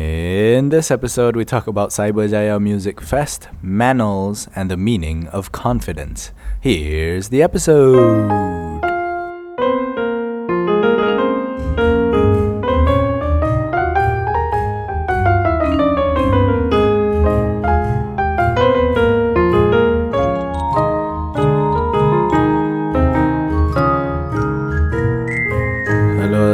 In this episode, we talk about Cyberjaya Music Fest, Manals, and the meaning of confidence. Here's the episode.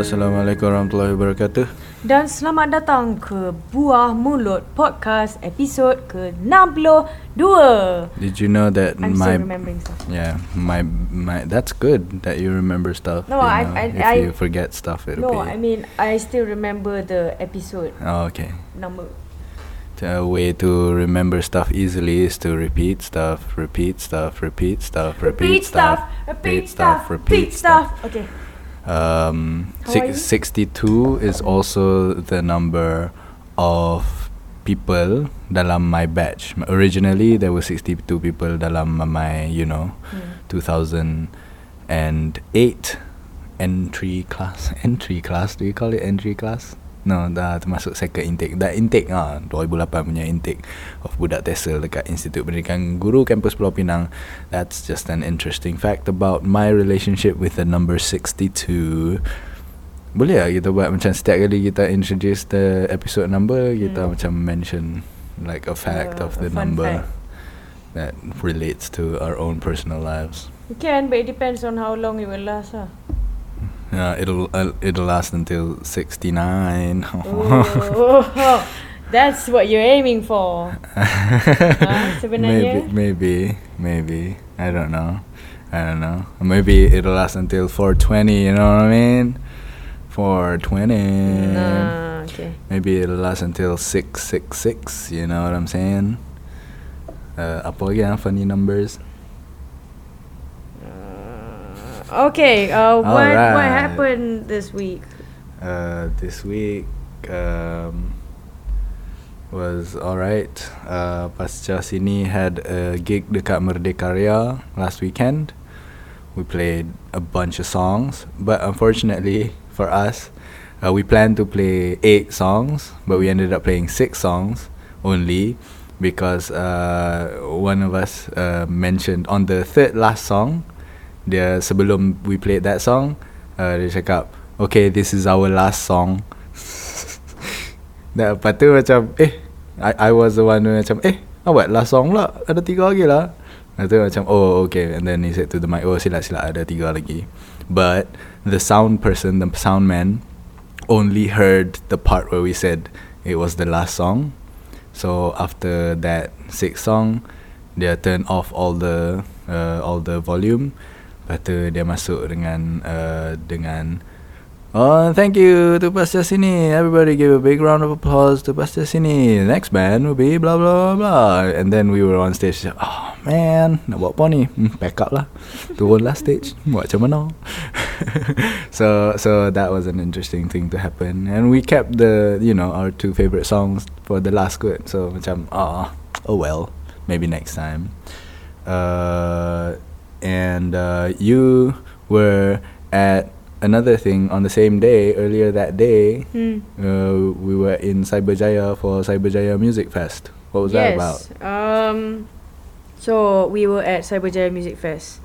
Assalamualaikum warahmatullahi wabarakatuh. Dan selamat datang ke Buah Mulut Podcast episod ke-62. Did you know that I'm my still remembering stuff. yeah my my that's good that you remember stuff. No, you I- know, I- if I- you forget stuff, it'll No, be I mean I still remember the episode oh, okay. number. A way to remember stuff easily is to repeat stuff, repeat stuff, repeat stuff, repeat, stuff, repeat stuff, repeat stuff. Okay. Um, How are you? six, 62 is also the number of people dalam my batch. Originally, there were 62 people dalam my, you know, Hmm. 2008 entry class. Entry class, do you call it entry class? No, dah termasuk second intake. Dah intake ah, 2008 punya intake of budak TESOL dekat Institut Pendidikan Guru Kampus Pulau Pinang. That's just an interesting fact about my relationship with the number 62. Boleh lah kita buat macam setiap kali kita introduce the episode number, kita Hmm. macam mention like a fact Uh, of the number fact. that relates to our own personal lives. You can, but it depends on how long it will last. Ah. Yeah, it'll uh, it'll last until 69. Oh, that's what you're aiming for. Sebenarnya? maybe, maybe, maybe. I don't know. I don't know. Maybe it'll last until 420, you know what I mean? 420. Nah, okay. Maybe it'll last until 666, you know what I'm saying? Uh, apa lagi funny numbers? Okay, uh, what what happened this week? Uh, this week um, was alright. Uh, Pasca sini had a gig dekat Merdekarya last weekend. We played a bunch of songs, but unfortunately for us, uh, we planned to play eight songs, but we ended up playing six songs only because uh, one of us uh, mentioned on the third last song, dia sebelum we played that song, uh, dia cakap, okay, this is our last song. Dan lepas tu macam, eh, I, I was the one who macam, eh, awak last song pula, ada tiga lagi lah. Lepas tu macam, oh, okay. And then he said to the mic, oh, sila sila ada tiga lagi. But the sound person, the sound man, only heard the part where we said it was the last song. So after that sixth song, they turned off all the uh, all the volume. Lepas tu dia masuk dengan uh, dengan Oh, thank you to Pastor Sini. Everybody give a big round of applause to Pastor Sini. Next band will be blah blah blah. And then we were on stage. Oh man, nak buat apa ni? Hmm, back up lah. Turun lah stage. Buat macam mana? so so that was an interesting thing to happen. And we kept the you know our two favorite songs for the last good. So macam ah oh well, maybe next time. Uh, and uh, you were at another thing on the same day earlier that day. Hmm. Uh, we were in Cyberjaya for Cyberjaya Music Fest. What was that about? Um, so we were at Cyberjaya Music Fest.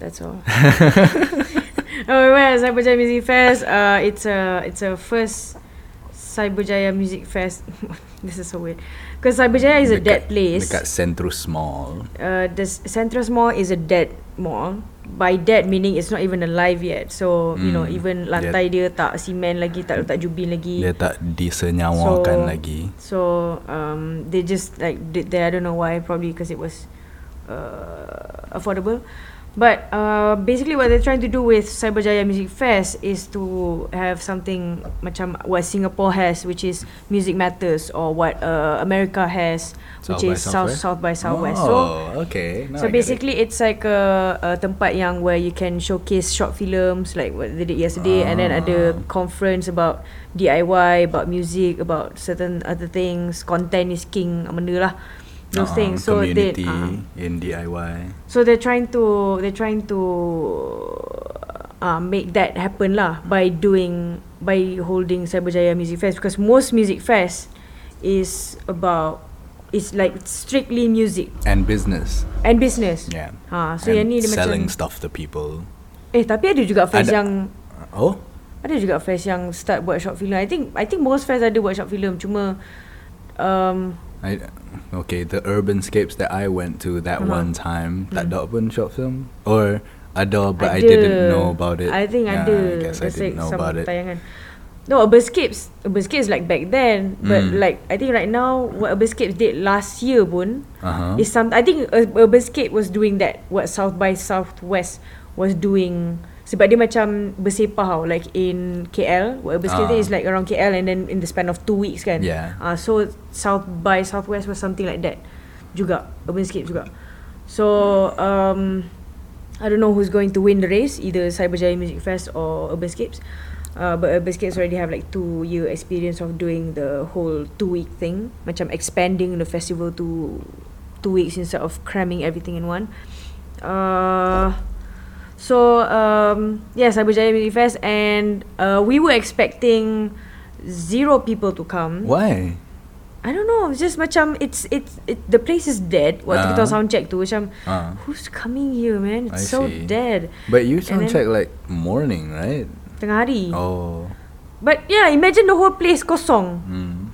That's all. oh, we were at Cyberjaya Music Fest. Uh, it's a it's a first Cyberjaya Music Fest. this is so weird. Because Cyberjaya is a dead place. Dekat Centrus Mall. Uh, the S- Central Mall is a dead mall. By dead meaning it's not even alive yet. So you know Hmm. even Dia- lantai dia, tak simen lagi, tak letak jubin lagi. Dia tak disenyawakan So- lagi. So um, they just like did that. I don't know why. Probably because it was uh, affordable. But uh, basically, what they're trying to do with Cyberjaya Music Fest is to have something macam what Singapore has, which is Music Matters, or what uh, America has, South which is South? South by Southwest. Oh, So okay. Now I so it. basically, it's like a, a tempat yang where you can showcase short films like what they did yesterday, and then ada Ah. conference about DIY, about music, about certain other things. Content is king, benda lah. Those Ah, things. So they, community ah. in DIY. so they're trying to they're trying to uh, make that happen lah by doing by holding Cyberjaya Music Fest because most music fest is about it's like strictly music And business. and business. Yeah. Ha, so and yang ni dia selling macam stuff to people. eh tapi ada juga fest Ada- yang Oh? ada juga fest yang start buat short film. I think I think most fest ada buat short film cuma um I, okay, the urban scapes that I went to that Uh-huh. one time, tak ada pun short film or ada but I ada. didn't know about it. I think yeah, ada. I guess I There's didn't like know about it. tayangan. No, Uberscapes Uberscapes like back then But Mm. like I think right now What Uberscapes did last year pun Uh-huh. Is some I think uh, Uberscape was doing that What South by Southwest Was doing Sebab dia macam Bersepah tau Like in KL What Uberscape Ah. is like around KL And then in the span of two weeks kan Yeah. uh, So South by Southwest was something like that Juga Uberscape juga So um, I don't know who's going to win the race Either Cyberjaya Music Fest Or Uberscapes Uh, but Uberscapes already have like two year experience of doing the whole two week thing. Macam expanding the festival to two weeks instead of cramming everything in one. Uh, so um, yeah, Cyberjaya Music Fest and uh, we were expecting zero people to come. Why? I don't know. It's just macam it's it's it, the place is dead. Waktu kita Ah. sound check tu macam Ah. who's coming here man? It's I so see. dead. But you sound then- check like morning, right? Tengah hari. Oh. But yeah, imagine the whole place kosong Hmm.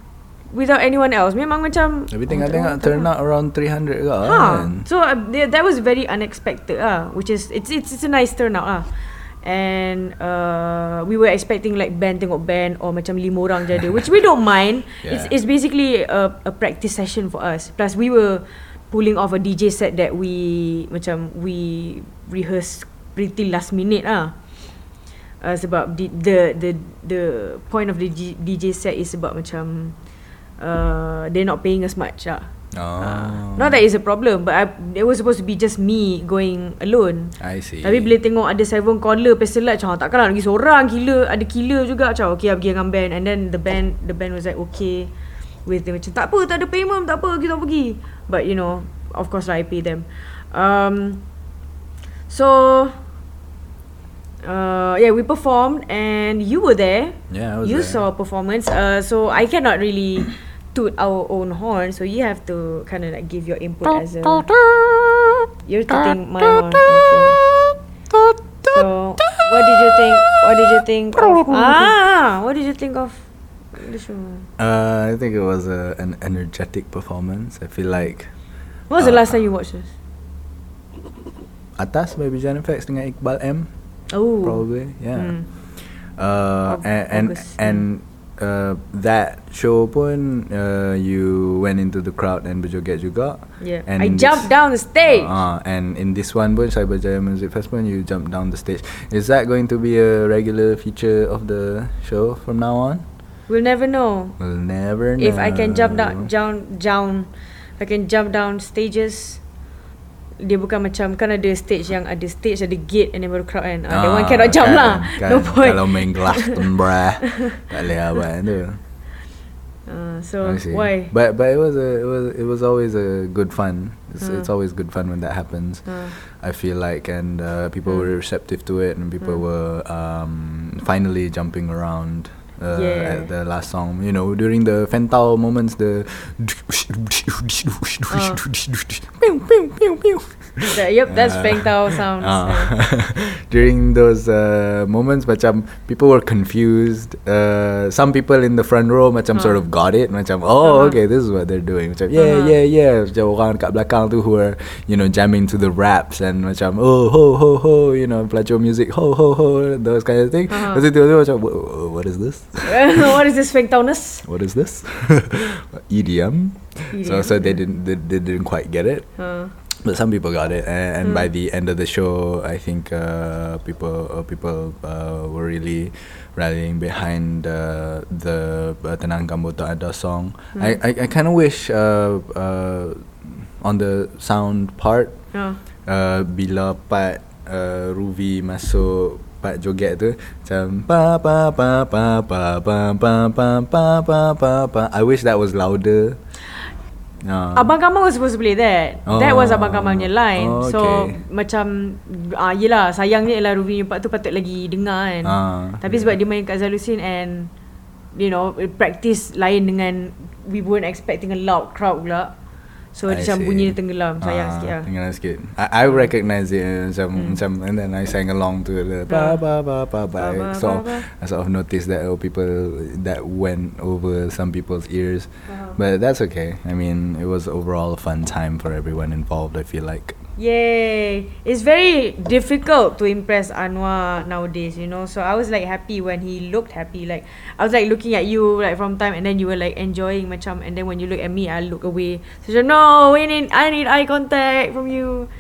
Without anyone else. Memang macam Tapi tengah tengok turn out around 300 ke Ha. kan? So uh, th- that was very unexpected ah, which is it's it's it's a nice turnout ah. And uh, we were expecting like band tengok band or macam lima orang je ada, which we don't mind. It's Yeah. it's it's basically a a practice session for us. Plus we were pulling off a DJ set that we macam we rehearse pretty last minute ah. Uh, sebab di, the the the point of the DJ set is about macam uh, they're not paying us much ah. Oh. Uh, not that it's a problem But I, it was supposed to be just me Going alone I see. Tapi bila tengok ada seven caller Peselat macam Takkanlah lagi seorang Gila Ada killer juga Macam okay lah pergi dengan band And then the band The band was like okay With them Macam tak apa Tak ada payment Tak apa kita pergi But you know Of course lah I pay them um, So uh, Yeah we performed And you were there Yeah, I was You there. saw performance uh, So I cannot really Toot our own horn So you have to Kind of like Give your input as a You're tooting my horn Okay So, what did you think? What did you think of? Ah, what did you think of the show? Uh, I think it was a, an energetic performance. I feel like When was the Uh, last time you watched this? Atas by Bijan Effects dengan Iqbal M Oh, probably yeah. Hmm. Uh, and and, and uh, that show pun uh, you went into the crowd and berjoget juga. Yeah, And I this- jumped down the stage. Uh, and in this one pun Cyberjaya Music Fest pun you jumped down the stage. Is that going to be a regular feature of the show from now on? We'll never know We'll never know. if I can jump down, down, down. If I can jump down stages. Dia bukan macam kan ada stage yang ada stage ada gate and then baru crowd kan. Ah, that one cannot jump kan, lah. kan. No point. Kalau main Glastonbury tak boleh abang tu. Uh, so why? But but it was a it was it was always a good fun. It's, Hmm. it's always good fun when that happens. Uh, I feel like and uh, people were receptive to it and people were um, finally jumping around. Uh, Yeah. at the last song, you know, during the Fentau moments, the that, yep, that's Uh, Feng Tao sounds. Uh, during those uh, moments macam people were confused uh, some people in the front row macam sort Ah. of got it macam oh Uh-huh. okay this is what they're doing macam yeah Uh-huh. yeah yeah macam orang kat belakang tu who are you know jamming to the raps and macam oh ho ho ho you know pelacur music ho ho ho those kind of thing Uh-huh. lepas tu tiba-tiba macam "Wha- wha- what is this what is this Feng Tao-ness? what is this EDM so so they didn't they, they didn't quite get it Uh, but some people got it, and, and by Hmm. the end of the show, I think uh, people uh, people uh, were really rallying behind uh, the uh, Tenang Tak Ada song. I Hmm. I, I kind of wish uh, uh, on the sound part, uh, uh, bila part uh, Ruby masuk part joget tu macam pa pa pa pa pa pa pa pa pa pa pa pa I wish that was louder Ah. Abang Kamal was supposed to play that. That was Abang Oh. Kamal punya line. Oh, So okay. macam ah yelah sayangnya ialah Ruby punya part tu patut lagi dengar kan. Ah, Tapi sebab dia main kat Zalusin and you know practice lain dengan we weren't expecting a loud crowd pula. So I macam see. bunyi dia tenggelam. Sayang Ah, sikit lah. Tenggelam sikit. I, I recognize it uh, macam macam and then I sang along to the ba ba ba ba ba. So. I sort of noticed that oh, people that went over some people's ears, Uh-huh. but that's okay. I mean, it was overall a fun time for everyone involved. I feel like. Yay! It's very difficult to impress Anwar nowadays, you know. So I was like happy when he looked happy. Like I was like looking at you like from time, and then you were like enjoying macam. And then when you look at me, I look away. So you're, no, we need I need eye contact from you.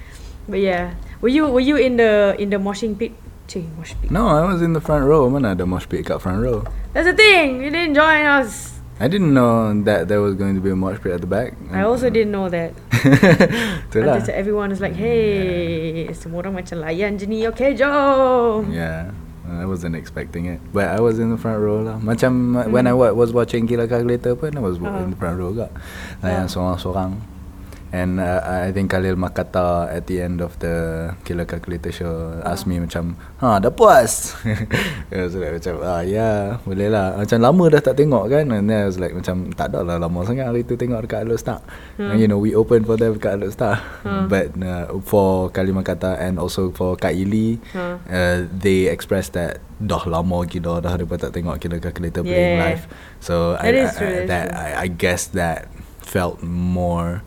But yeah, were you were you in the in the moshing pit? Cik, mosh pit. No, I was in the front row. Mana ada mosh pit kat front row? That's the thing. You didn't join us. I didn't know that there was going to be a mosh pit at the back. I also didn't know that. Itulah. Until everyone was like, hey, semua orang macam layan je ni. Okay, jom. Yeah. I wasn't expecting it. But I was in the front row lah. Macam uh when I wa- was watching Killer Calculator pun, I was Uh-huh. in the front row juga. Layan seorang-seorang. And uh, I think Khalil Makata at the end of the Killer Calculator show asked me macam, ha dah puas? I was like macam, ah ya yeah, boleh lah. Macam lama dah tak tengok kan? And then I was like macam, tak ada lah lama sangat hari tu tengok dekat Alor Star. And you know, we open for them dekat Alor Star. But uh, for Khalil Makata and also for Kak Ili, Huh. uh, they expressed that dah lama gila dah daripada tak tengok Killer Calculator playing Yeah. live. So That I, I, true, I, that. I, I guess that felt more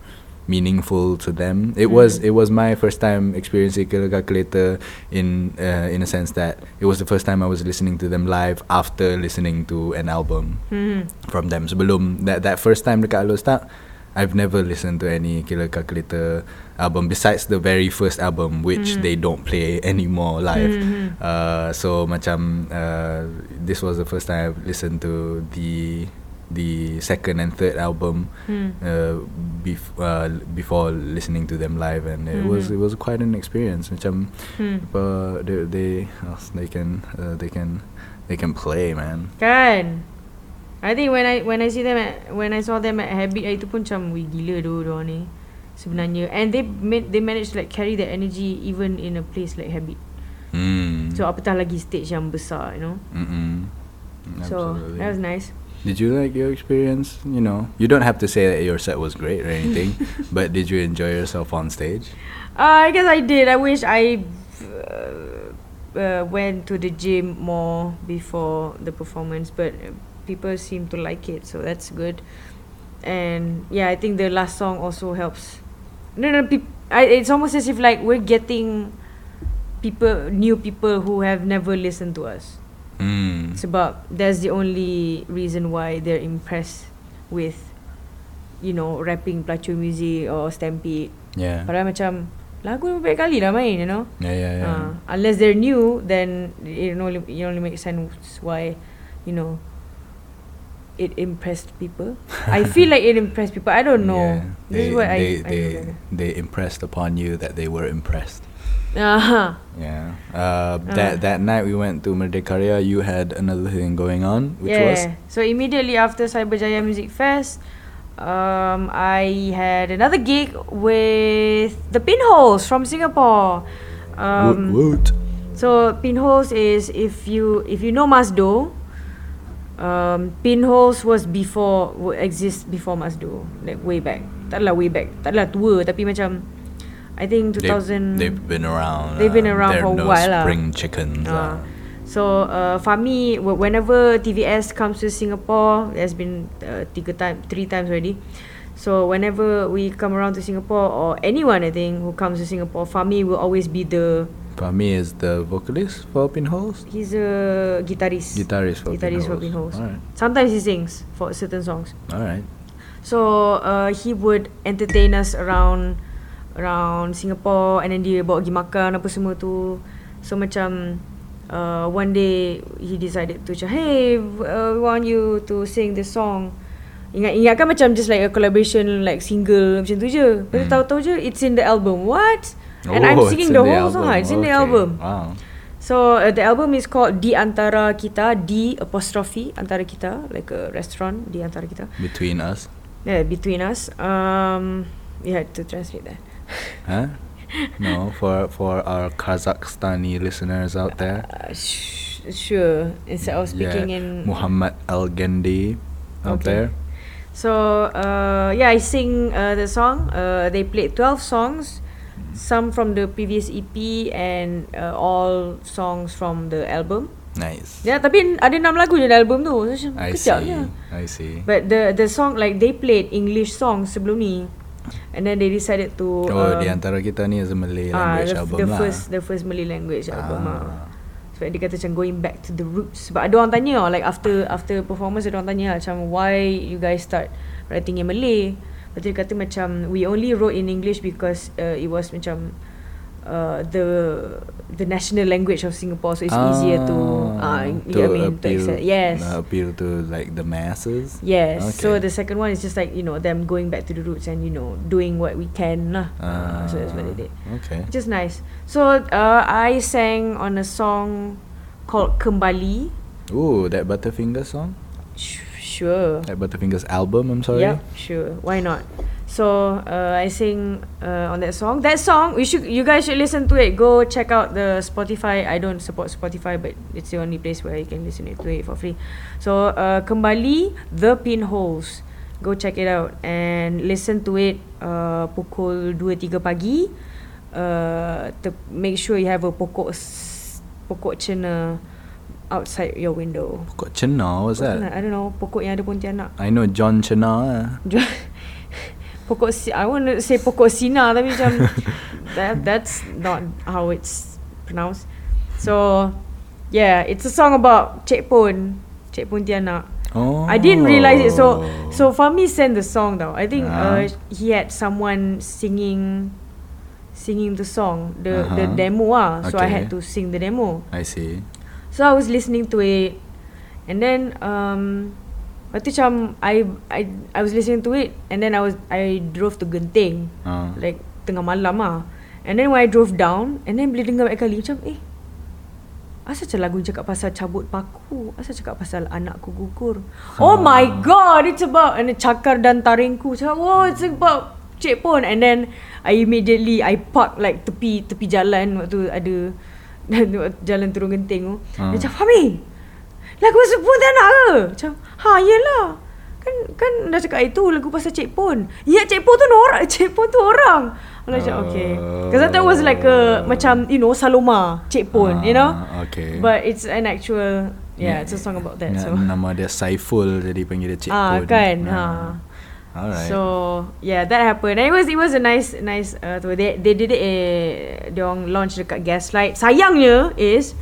meaningful to them. It was Mm. it was my first time experiencing Killer Calculator in uh, in a sense that it was the first time I was listening to them live after listening to an album Hmm. from them. Sebelum that that first time dekat Alor Star, I've never listened to any Killer Calculator album besides the very first album which Mhm. they don't play anymore live. Mhm. Uh, so macam uh, this was the first time I've listened to the the second and third album Hmm. uh, bef- uh, before listening to them live and it was Mhm. it was quite an experience macam Hmm. uh, they they uh, they can uh, they can they can play man Kan I think when I when I see them at, when I saw them at Habit hari tu pun macam wih gila doh diorang ni sebenarnya and they made they managed to like carry that energy even in a place like Habit mm. so apatah lagi stage yang besar you know Mm-mm. so that was nice Did you like your experience? You know, you don't have to say that your set was great or anything, but did you enjoy yourself on stage? uh, I guess I did I wish I uh, uh, went to the gym more before the performance but people seem to like it so that's good and yeah I think the last song also helps no no peop- I, it's almost as if like we're getting people new people who have never listened to us Mm. sebab that's the only reason why they're impressed with you know rapping pelacur music or stampede Yeah. Padahal macam Lagu ni beberapa kali dah main you know Yeah, yeah, yeah. uh, Unless they're new Then It only, it only makes sense Why You know It impressed people I feel like it impressed people I don't know Yeah. This is They, what I they, I they, know. they impressed upon you that they were impressed. Uh-huh. Yeah. Uh, Uh. that that night we went to Merdekaria. You had another thing going on, which yeah. was So immediately after Cyberjaya Music Fest, um, I had another gig with the Pinholes from Singapore. Um, woot woot. So Pinholes is if you if you know Masdo, um, Pinholes was before exist before Masdo, like way back. Taklah way back, taklah tua tapi macam I think 2000 They've, they've been around. They've been uh, around they're for a while lah. Spring chickens. Ah. uh. So uh, Fahmi, wh- whenever TVS comes to Singapore, there's been uh, tiga time, three times already. So whenever we come around to Singapore or anyone I think who comes to Singapore, Fahmi will always be the Fahmi is the vocalist for Pinholes. he's a guitarist. Guitarist for Guitarist for Pinholes. Pinholes. Alright. Sometimes he sings for certain songs. Alright. So uh, he would entertain us around around Singapore and then dia bawa pergi makan apa semua tu. So macam uh, one day he decided to macam hey uh, we want you to sing this song. Ingat ingat kan macam just like a collaboration like single macam tu je. Lepas Hmm. tahu-tahu je it's in the album. What? And I'm Oh, it's singing in the whole song. It's in the Okay. album. Wow. So uh, the album is called Di Antara Kita, Di apostrophe antara kita, like a restaurant di antara kita. Between us. Yeah, between us. Um, we had to translate that. Huh? No, for for our Kazakhstani listeners out there. Uh, sh- sure. Instead of speaking yeah, in Muhammad Al Gandhi out Okay. there. So uh, yeah, I sing uh, the song. Uh, they played twelve songs, some from the previous EP and uh, all songs from the album. Nice. Ya, tapi ada enam lagu je dalam album tu. So, I see. I see. But the the song like they played English songs sebelum ni, and then they decided to. oh, um, di antara kita ni is a Malay ah, language the, album the lah. first the first Malay language album Ah. ah. Sebab dia kata macam going back to the roots. Sebab ada orang tanya like after after performance ada orang tanya macam why you guys start writing in Malay. Lepas tu dia kata macam we only wrote in English because uh, it was macam uh, the the national language of Singapore so it's easier to uh, you get what I mean to appeal, accept. Yes. uh, appeal to like the masses. Yes. So Okay. the second one is just like you know them going back to the roots and you know doing what we can lah. Uh, so that's what they did. Ah, Okay. Is nice. So uh, I sang on a song called Kembali. Ooh, that Butterfinger song? Sh- sure. That Butterfingers album, I'm sorry. Yeah, sure. Why not? So uh, I sing uh, on that song. That song, we should you guys should listen to it. Go check out the Spotify. I don't support Spotify, but it's the only place where you can listen to it for free. So uh, kembali the pinholes. Go check it out and listen to it. Uh, pukul 2-3 pagi. Uh, to make sure you have a pokok pokok cena outside your window. Pokok Cena, what's that? I don't know. Pokok yang ada pontianak. I know John Cena. eh. Pokok si I want to say pokok sina tapi macam that that's not how it's pronounced. So yeah, it's a song about Cik Pon, Cik Pontianak. Oh. I didn't realize it. So so Fahmi sent the song though. I think Ah. uh, he had someone singing singing the song, the the Uh-huh. demo ah. So I had to sing the demo. I see. So I was listening to it and then um Lepas tu macam I, I I was listening to it and then I was I drove to Genting. Uh, like tengah malam ah. And then when I drove down and then bila dengar kali macam eh Asal macam lagu cakap pasal cabut paku? Asal cakap pasal anakku gugur? Oh my god It's about and Cakar dan taringku Macam oh it's about Cik Pon And then I immediately I park like tepi tepi jalan Waktu ada Jalan turun genting tu. Ah. Macam Fahmi Lagu sebut tak nak ke Macam Ha yelah Kan kan dah cakap itu lagu pasal Cik Pon Ya Cik Pon tu orang Cik Pon tu orang I'm like, macam okay Because I thought it was like a Macam you know Saloma Cik Pon You know Ah, Okay. But it's an actual Yeah, it's a song about that. Na- So, Nama dia Saiful jadi panggil dia Cik ah Pun. kan, Ah. ha. Alright. So yeah, that happened. And it was it was a nice nice. Uh, tu. they they did it. Eh, they launch dekat Gaslight. Sayangnya is,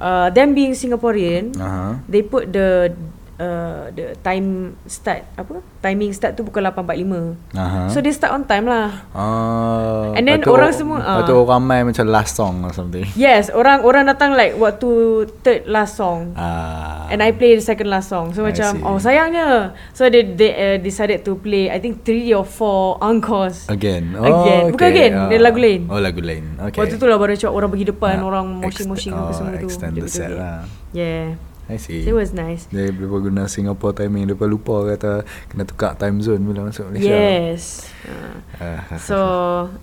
uh, them being Singaporean, uh-huh. they put the uh, the time start apa timing start tu pukul 8.45. Uh-huh. So they start on time lah. Ah, And then tu- orang semua, Lepas ah. tu orang main macam last song or something. Yes, orang orang datang like waktu third last song. Ah. And I play the second last song So I macam see. Oh sayangnya So they, they uh, decided to play I think three or four encores Again. Oh, Again. Bukan okay. again, dia lagu lain. Oh, lagu lain. Okay. Waktu tu lah baru cakap orang pergi depan Ah, Orang ext- moshing-moshing apa oh, semua tu extend the set lah. Yeah I see. It was nice Dia lupa guna Singapore timing Dia lupa kata Kena tukar time zone bila masuk Malaysia Yes uh, Ah, So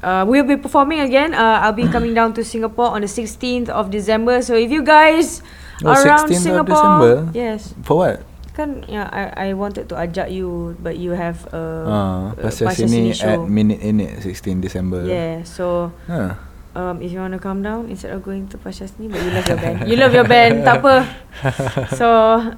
uh, We'll be performing again uh, I'll be coming down to Singapore On the 16th of December So if you guys Oh, Around 16th of Singapore December? Yes For what? Kan yeah, I, I wanted to ajak you But you have a, Ah, a pasal Pasal sini Sini at minute in it 16 December. Yeah, so Huh. Um, if you want to come down instead of going to Pasha Seni, but you love your band. You love your band, tak apa. So,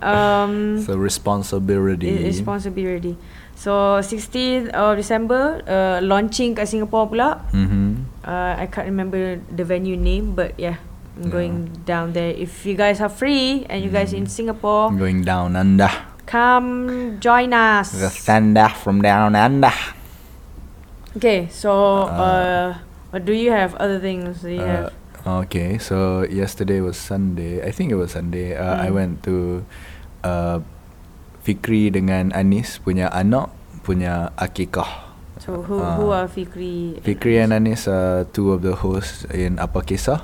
um, So responsibility. responsibility. So, 16th of December, uh, launching kat Singapore pula. Mm-hmm. Uh, I can't remember the venue name, but yeah, I'm going down there. If you guys are free and you guys in Singapore, Going down under. come join us. The thunder from down under. Okay, so uh, what do you have? Other things do you Uh, have? okay, so yesterday was Sunday. I think it was Sunday. Uh, I Hmm. went to uh, Fikri dengan Anis punya anak punya akikah. So who who uh, are Fikri? and Fikri Anis? and Anis are two of the hosts in Apa Kisah.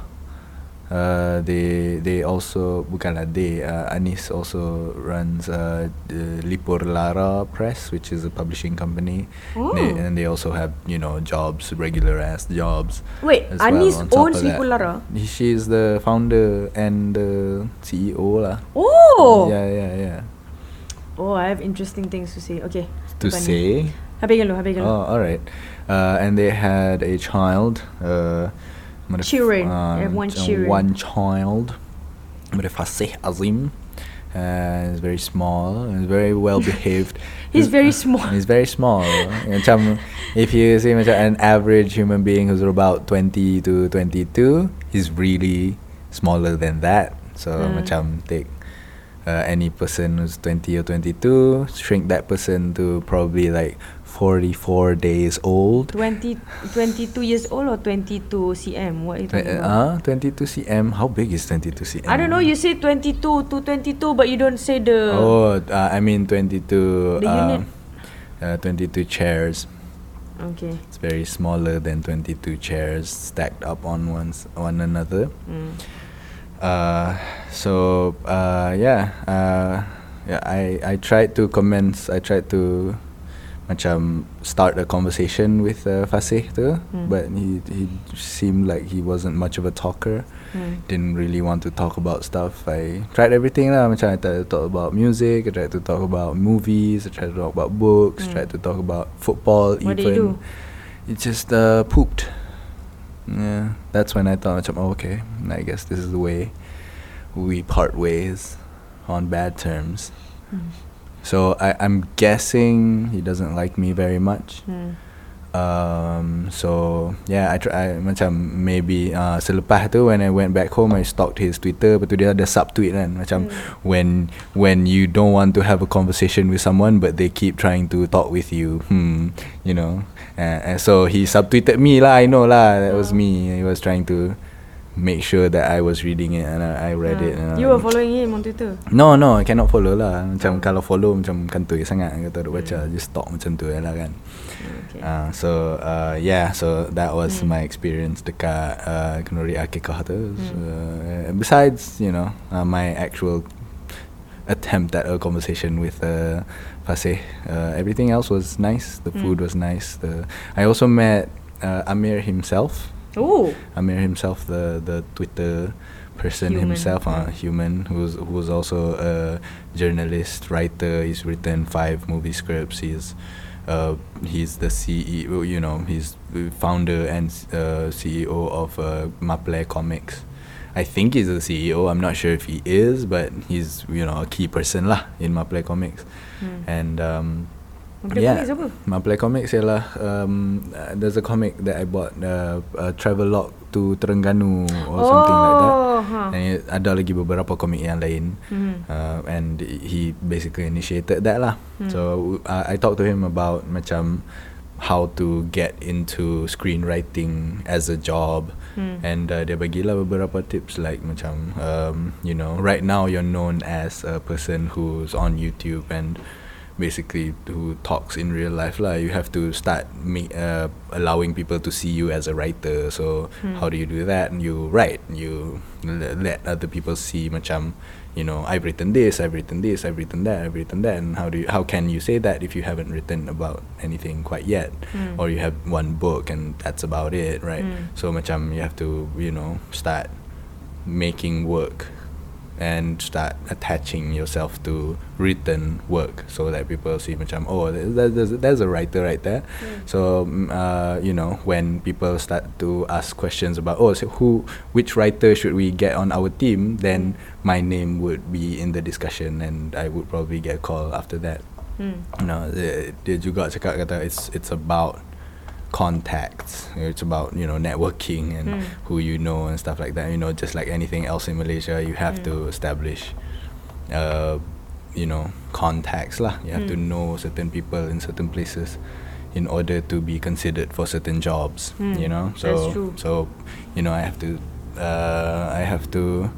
Uh, they they also bukanlah they uh, Anis also runs uh, the Lipur Lara Press, which is a publishing company. They, and they also have you know jobs, regular ass jobs. Wait, well Anis top owns. Lipur Lara? She's the founder and the CEO lah. Oh. Yeah, yeah, yeah. Oh, I have interesting things to say. Okay. To say. Habiskan dulu, habiskan dulu. Oh, all right. Uh, and they had a child. Uh, med- Children. Have one uh, children. One child. Fasih Azim. Uh, he's very small. He's very well behaved. He's very small. He's very small. macam if you see macam an average human being who's about 20 to 22, he's really smaller than that. So Hmm. macam take uh, any person who's 20 or 22, shrink that person to probably like 44 days old. 20, 22 years old or 22 cm? What are you Twe- talking about? Uh, 22 cm. How big is 22 cm? I don't know. You say 22 to 22, but you don't say the. Oh, uh, I mean 22. The uh, unit. Uh, 22 chairs. Okay. It's very smaller than 22 chairs stacked up on one's, one another. Mm. Uh, so uh, yeah, uh, yeah. I I tried to commence. I tried to macam start a conversation with uh, Fasih tu, Hmm. but he he seemed like he wasn't much of a talker. Mm. Didn't really want to talk about stuff. I tried everything lah. Macam I tried to talk about music. I tried to talk about movies. I tried to talk about books. Hmm. Tried to talk about football. What even. did you do? It just uh, pooped. Yeah, that's when I thought, macam, oh, okay, I guess this is the way we part ways on bad terms. Mm. So I, I'm guessing he doesn't like me very much. Mm. Um, so yeah, I try. I, macam maybe uh, selepas tu when I went back home, I stalked his Twitter. Lepas tu dia ada subtweet kan, macam Mm. when when you don't want to have a conversation with someone, but they keep trying to talk with you. Hmm, you know. Uh, and so he subtweeted me lah. I know lah. That was Oh. me. He was trying to make sure that I was reading it and I, I read Ah. it. And You were following him on Twitter. No no I cannot follow lah Macam Oh. kalau follow Macam kantoi sangat Kata duk baca Hmm. Just talk macam tu lah kan Okay. uh, So uh, yeah So that was Hmm. my experience Dekat uh, Kenduri Akikah tu so, uh, Hmm. Besides you know uh, My actual Attempt at a conversation with uh, Fasih uh, Everything else was nice The Hmm. food was nice the I also met uh, Amir himself Oh. Amir himself, the the Twitter person Human, himself, uh, yeah. human, who's who's also a journalist, writer. He's written five movie scripts. He's uh, he's the CEO. You know, he's the founder and uh, CEO of uh, Maple Comics. I think he's the CEO. I'm not sure if he is, but he's you know a key person lah in Maple Comics. Hmm. And um, Maple yeah. Comics apa? Maple Comics ialah um, there's a comic that I bought uh, uh, Travelog to Terengganu or something like that. Oh, huh. And it, ada lagi beberapa komik yang lain. Mhm. Uh, and he basically initiated that lah. Hmm. So uh, I talked to him about macam how to get into screenwriting as a job Hmm. and uh, dia bagilah beberapa tips like macam um, you know right now you're known as a person who's on YouTube and basically who talks in real life lah. You have to start me, uh, allowing people to see you as a writer. So Hmm. how do you do that? And you write. You le- let other people see macam you know I've written this I've written this I've written that I've written that. And how do you how can you say that if you haven't written about anything quite yet? Hmm. or you have one book and that's about it right? Mm. so macam you have to you know start making work and start attaching yourself to written work so that people see macam oh there- there- there's, there's a writer right there Mm. so mm, uh, you know when people start to ask questions about oh so who which writer should we get on our team then my name would be in the discussion and I would probably get a call after that Hmm. you know dia, dia juga cakap kata it's it's about contacts it's about you know networking and Mm. who you know and stuff like that you know just like anything else in Malaysia you have Mm. to establish uh you know contacts lah you have to Mm. know certain people in certain places in order to be considered for certain jobs Mm, you know so that's true. so you know I have to uh I have to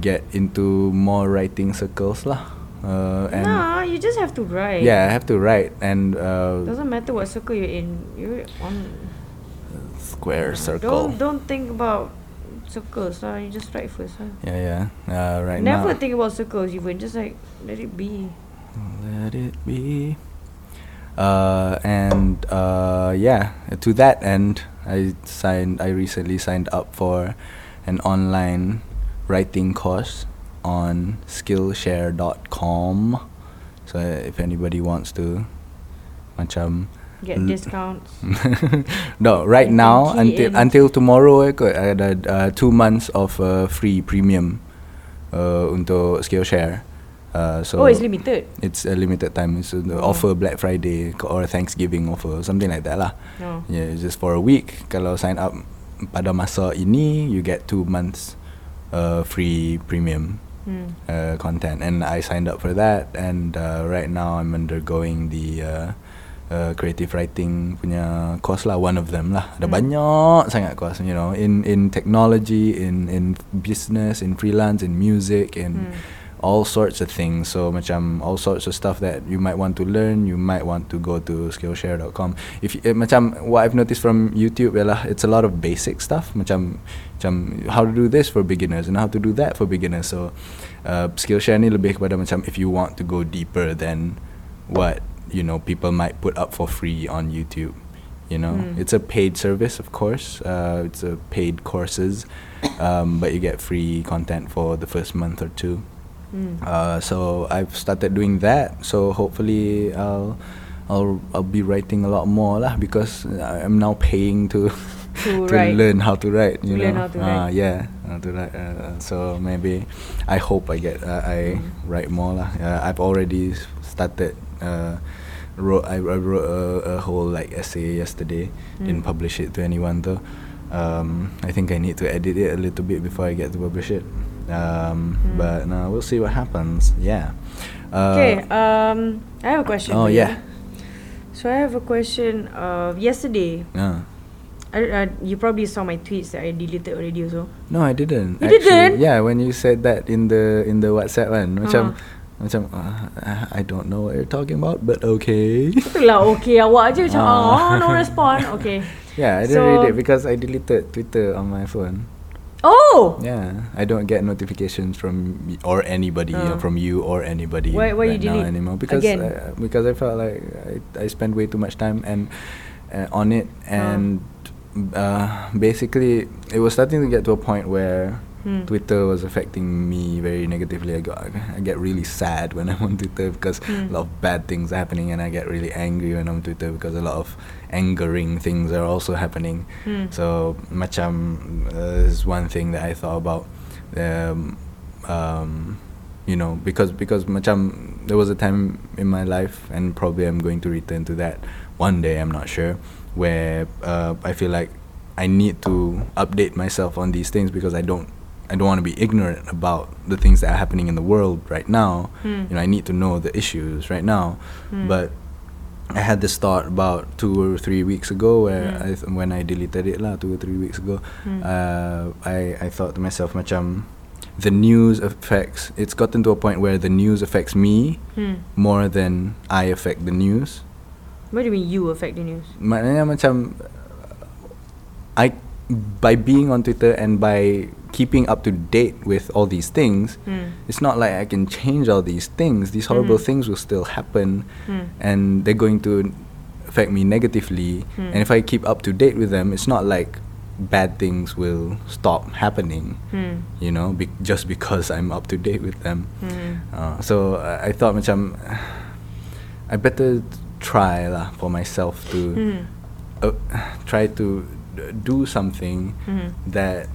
get into more writing circles lah uh and Nah, you just have to write. yeah, I have to write and uh, Doesn't matter what circle you're in. You're on. square circle. Don't don't think about circles lah. You just write first lah. Yeah, yeah. Uh, right Never now. think about circles even. Just like let it be. Let it be. Uh, and uh, yeah, to that end, I signed. I recently signed up for an online writing course on Skillshare.com. So if anybody wants to, macam Get L- discounts. no, right now until until tomorrow eh, kot, ada uh, two months of uh, free premium uh, untuk Skillshare. Uh, so oh, it's limited. it's a limited time. It's the Oh. offer Black Friday or Thanksgiving offer, something like that lah. No. Yeah, just for a week. Kalau sign up pada masa ini, you get two months uh, free premium Hmm. uh, content, and I signed up for that. And uh, right now, I'm undergoing the uh, uh, creative writing punya course lah. One of them lah. Ada Hmm. banyak sangat course, you know, in in technology, in in business, in freelance, in music, in Hmm. All sorts of things. So macam all sorts of stuff that you might want to learn, you might want to go to Skillshare.com. If you, eh, macam what I've noticed from YouTube ialah it's a lot of basic stuff. Macam macam how to do this for beginners and how to do that for beginners. So uh, Skillshare ni lebih kepada macam if you want to go deeper than what you know people might put up for free on YouTube. You know, Mm. it's a paid service, of course. Uh, it's a paid courses, um, but you get free content for the first month or two. Hmm. Uh, so I've started doing that. So hopefully I'll I'll I'll be writing a lot more lah because I'm now paying to To to learn how to write. You To learn know, how to Ah, write. yeah, how to write. Uh, so maybe I hope I get uh, I Mm. write more lah. Uh, I've already started. Uh, wrote I, I wrote a, a whole like essay yesterday. Didn't Mm. publish it to anyone though. Um, I think I need to edit it a little bit before I get to publish it. Um, Mm. But no, we'll see what happens. Yeah. Uh, Okay. Um, I have a question. Oh yeah. So I have a question. Uh, yesterday, Uh, I, uh, you probably saw my tweets that I deleted already also. no, I didn't. You actually. didn't? Yeah, when you said that in the in the WhatsApp one, macam Uh. macam uh, I don't know what you're talking about, but okay. Itulah okay awak je macam Ah. ah no respond. Okay. yeah, I didn't So- read it because I deleted Twitter on my phone. Oh. Yeah, I don't get notifications from or anybody uh, from you or anybody Why- why you now anymore. Because uh, because I felt like I, I spent way too much time and uh, on it. And uh, basically it was starting to get to a point where Hmm. Twitter was affecting me very negatively. I got I get really sad when I'm on Twitter because Hmm. a lot of bad things are happening, and I get really angry when I'm on Twitter because a lot of angering things are also happening. Hmm. So macam uh, is one thing that I thought about. Um, um, you know, because because macam there was a time in my life, and probably I'm going to return to that one day. I'm not sure where uh, I feel like I need to update myself on these things because I don't. I don't want to be ignorant about the things that are happening in the world right now. Hmm. You know, I need to know the issues right now. Hmm. But I had this thought about two or three weeks ago where Mm. I th- when I deleted it lah two or three weeks ago, Mm. uh, I I thought to myself macam the news affects. It's gotten to a point where the news affects me Hmm. more than I affect the news. What do you mean you affect the news? Maknanya macam I by being on Twitter and by keeping up to date with all these things, Hmm. it's not like I can change all these things. These horrible Mhm. things will still happen Hmm. and they're going to affect me negatively. Hmm. And if I keep up to date with them, it's not like bad things will stop happening, Hmm. you know, be- just because I'm up to date with them. Hmm. Uh, so I I thought macam I better try lah for myself to uh, try to do something that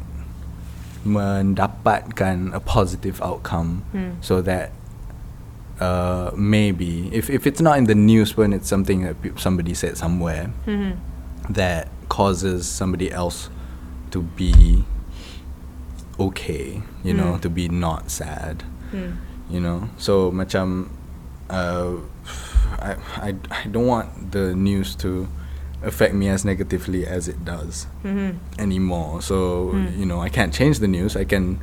mendapatkan a positive outcome Hmm. so that uh, maybe if, if it's not in the news when it's something that pe- somebody said somewhere Hmm. that causes somebody else to be okay you know Mm. to be not sad Hmm. you know so macam uh, I, I, I don't want the news to affect me as negatively as it does Hmm. anymore so Mm. you know I can't change the news I can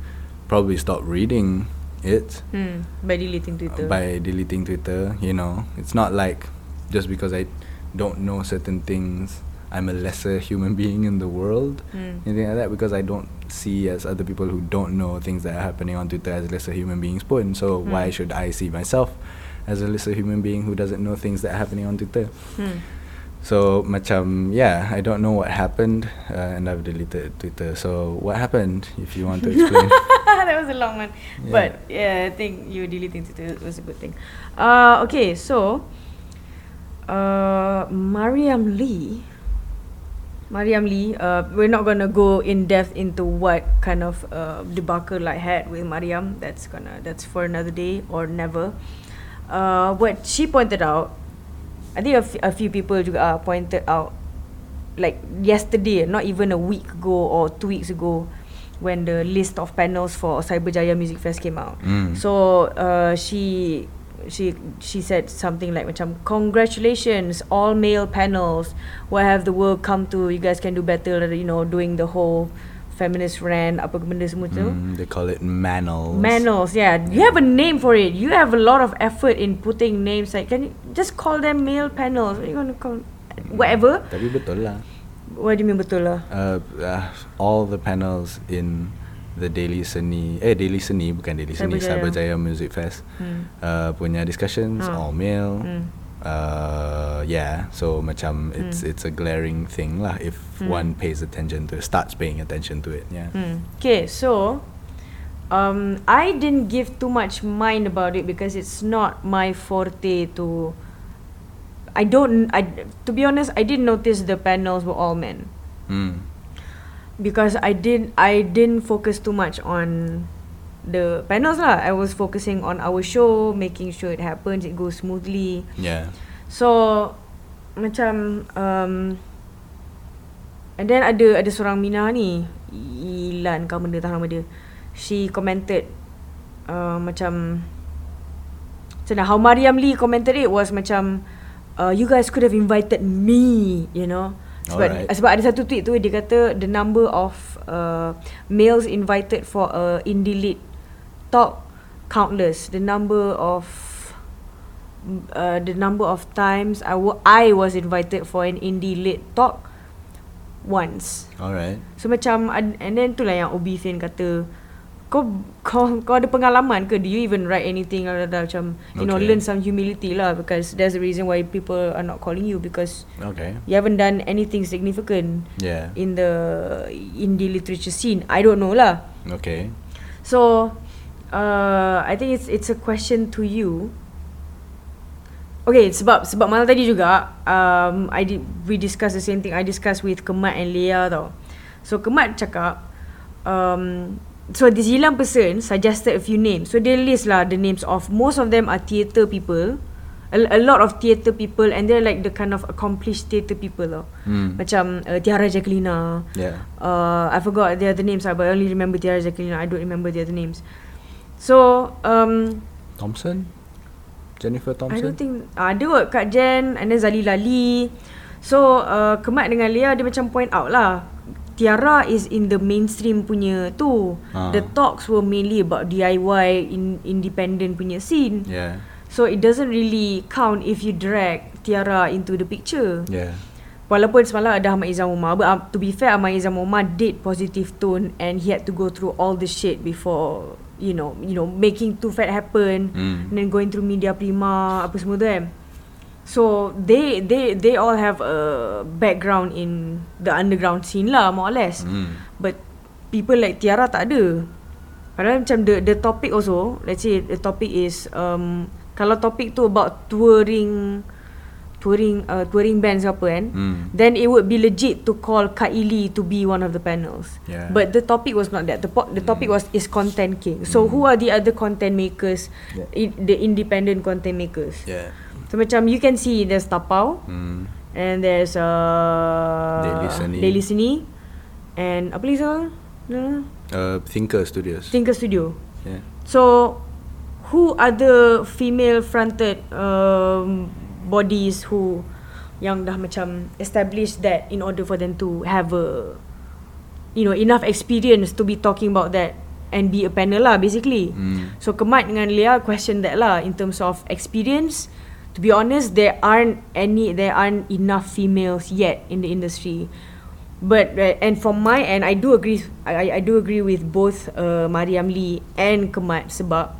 probably stop reading it Hmm. By deleting Twitter. by deleting Twitter you know it's not like just because I don't know certain things I'm a lesser human being in the world, Mm. anything like that, because I don't see as other people who don't know things that are happening on Twitter as lesser human beings pun. So why Mm. should I see myself as a lesser human being who doesn't know things that are happening on Twitter? So macam yeah, I don't know what happened, uh, and I've deleted Twitter. So what happened? If you want to explain. that was a long one. Yeah. But yeah, I think you deleting Twitter was a good thing. Uh, okay, so uh, Mariam Lee. Mariam Lee. Uh, we're not gonna go in depth into what kind of uh, debacle I had with Mariam. That's gonna that's for another day or never. Uh, what she pointed out, I think a, f- a few people juga uh, pointed out like yesterday, not even a week ago or two weeks ago, when the list of panels for Cyberjaya Music Fest came out. Mm. So uh, she she she said something like macam congratulations all male panels what have the world come to you guys can do better you know doing the whole feminist rant apa benda semua tu Mm, they call it manels. Manels, yeah. You have a name for it. You have a lot of effort in putting names. Like, can you just call them male panels? What are you gonna call? Whatever. Tapi betul lah. What do you mean betul lah? Uh, uh, all the panels in the Daily Seni, eh Daily Seni bukan Daily Seni, Cyberjaya. Music Fest. Hmm. Uh, punya discussions Ah. all male. Hmm. Uh, yeah, so macam it's Hmm. it's a glaring thing lah if Hmm. one pays attention to it starts paying attention to it. Yeah. Hmm. Okay, so um, I didn't give too much mind about it because it's not my forte to. I don't. I to be honest, I didn't notice the panels were all men. Mm. because I didn't I didn't focus too much on the panels lah. I was focusing on our show, making sure it happens, it goes smoothly. Yeah. So macam um, and then ada ada seorang Mina ni Ilan kau benda tahu nama dia. She commented uh, macam macam how Mariam Lee commented it was macam uh, you guys could have invited me, you know. Sebab Alright. sebab ada satu tweet tu dia kata the number of uh, males invited for a indie lit talk countless. The number of uh, the number of times I wa- I was invited for an indie lit talk once. All right. So macam and then tu lah yang Obi Thin kata kau kau kau ada pengalaman ke do you even write anything or macam you know Okay. learn some humility lah because there's a reason why people are not calling you because Okay. you haven't done anything significant Yeah. in the indie literature scene I don't know lah Okay. So, uh, I think it's it's a question to you. Okay, sebab sebab malam tadi juga, um, I did we discuss the same thing. I discuss with Kemat and Leah tau. So Kemat cakap, um, so this Yilam person suggested a few names. So they list lah the names of most of them are theatre people. A, a lot of theatre people and they're like the kind of accomplished theatre people tau. Hmm. Macam uh, Tiara Jacquelina, Yeah. uh, I forgot the other names, ah, but I only remember Tiara Jacqueline. I don't remember the other names. So, um, Thompson. Jennifer I Thompson. don't think uh, ada kot Kak Jen and then Zalila Lee. So, uh, Kemat dengan Leah dia macam point out lah. Tiara is in the mainstream punya tu. Ah. The talks were mainly about DIY in independent punya scene. Yeah. So it doesn't really count if you drag Tiara into the picture. Yeah. Walaupun semalam ada Ahmad Izzam Umar But um, to be fair Ahmad Izzam Umar did positive tone And he had to go through all the shit before You know You know Making Too Fat happen Mm. And then going through media prima Apa semua tu kan So they they they all have a background in the underground scene lah more or less. Mm. But people like Tiara tak ada. Padahal macam the the topic also, let's say the topic is um kalau topic tu about touring touring uh, touring bands ke apa kan, Mm. then it would be legit to call Kaili to be one of the panels. Yeah. But the topic was not that. The po- the topic was is content king. So who are the other content makers? Yeah. I- the independent content makers. Yeah. So macam you can see there's Tapau Mm. and there's uh Daily Seni. Daily Seni and apa lagi seorang? No, Uh, Thinker Studios. Thinker Studio. yeah. So who other female fronted um, bodies who yang dah macam establish that in order for them to have a you know enough experience to be talking about that and be a panel lah basically. Mm. So Kemat dengan Leah question that lah in terms of experience to be honest, there aren't any, there aren't enough females yet in the industry. But uh, and from my end, I do agree. I I do agree with both uh, Mariam Lee and Kemat sebab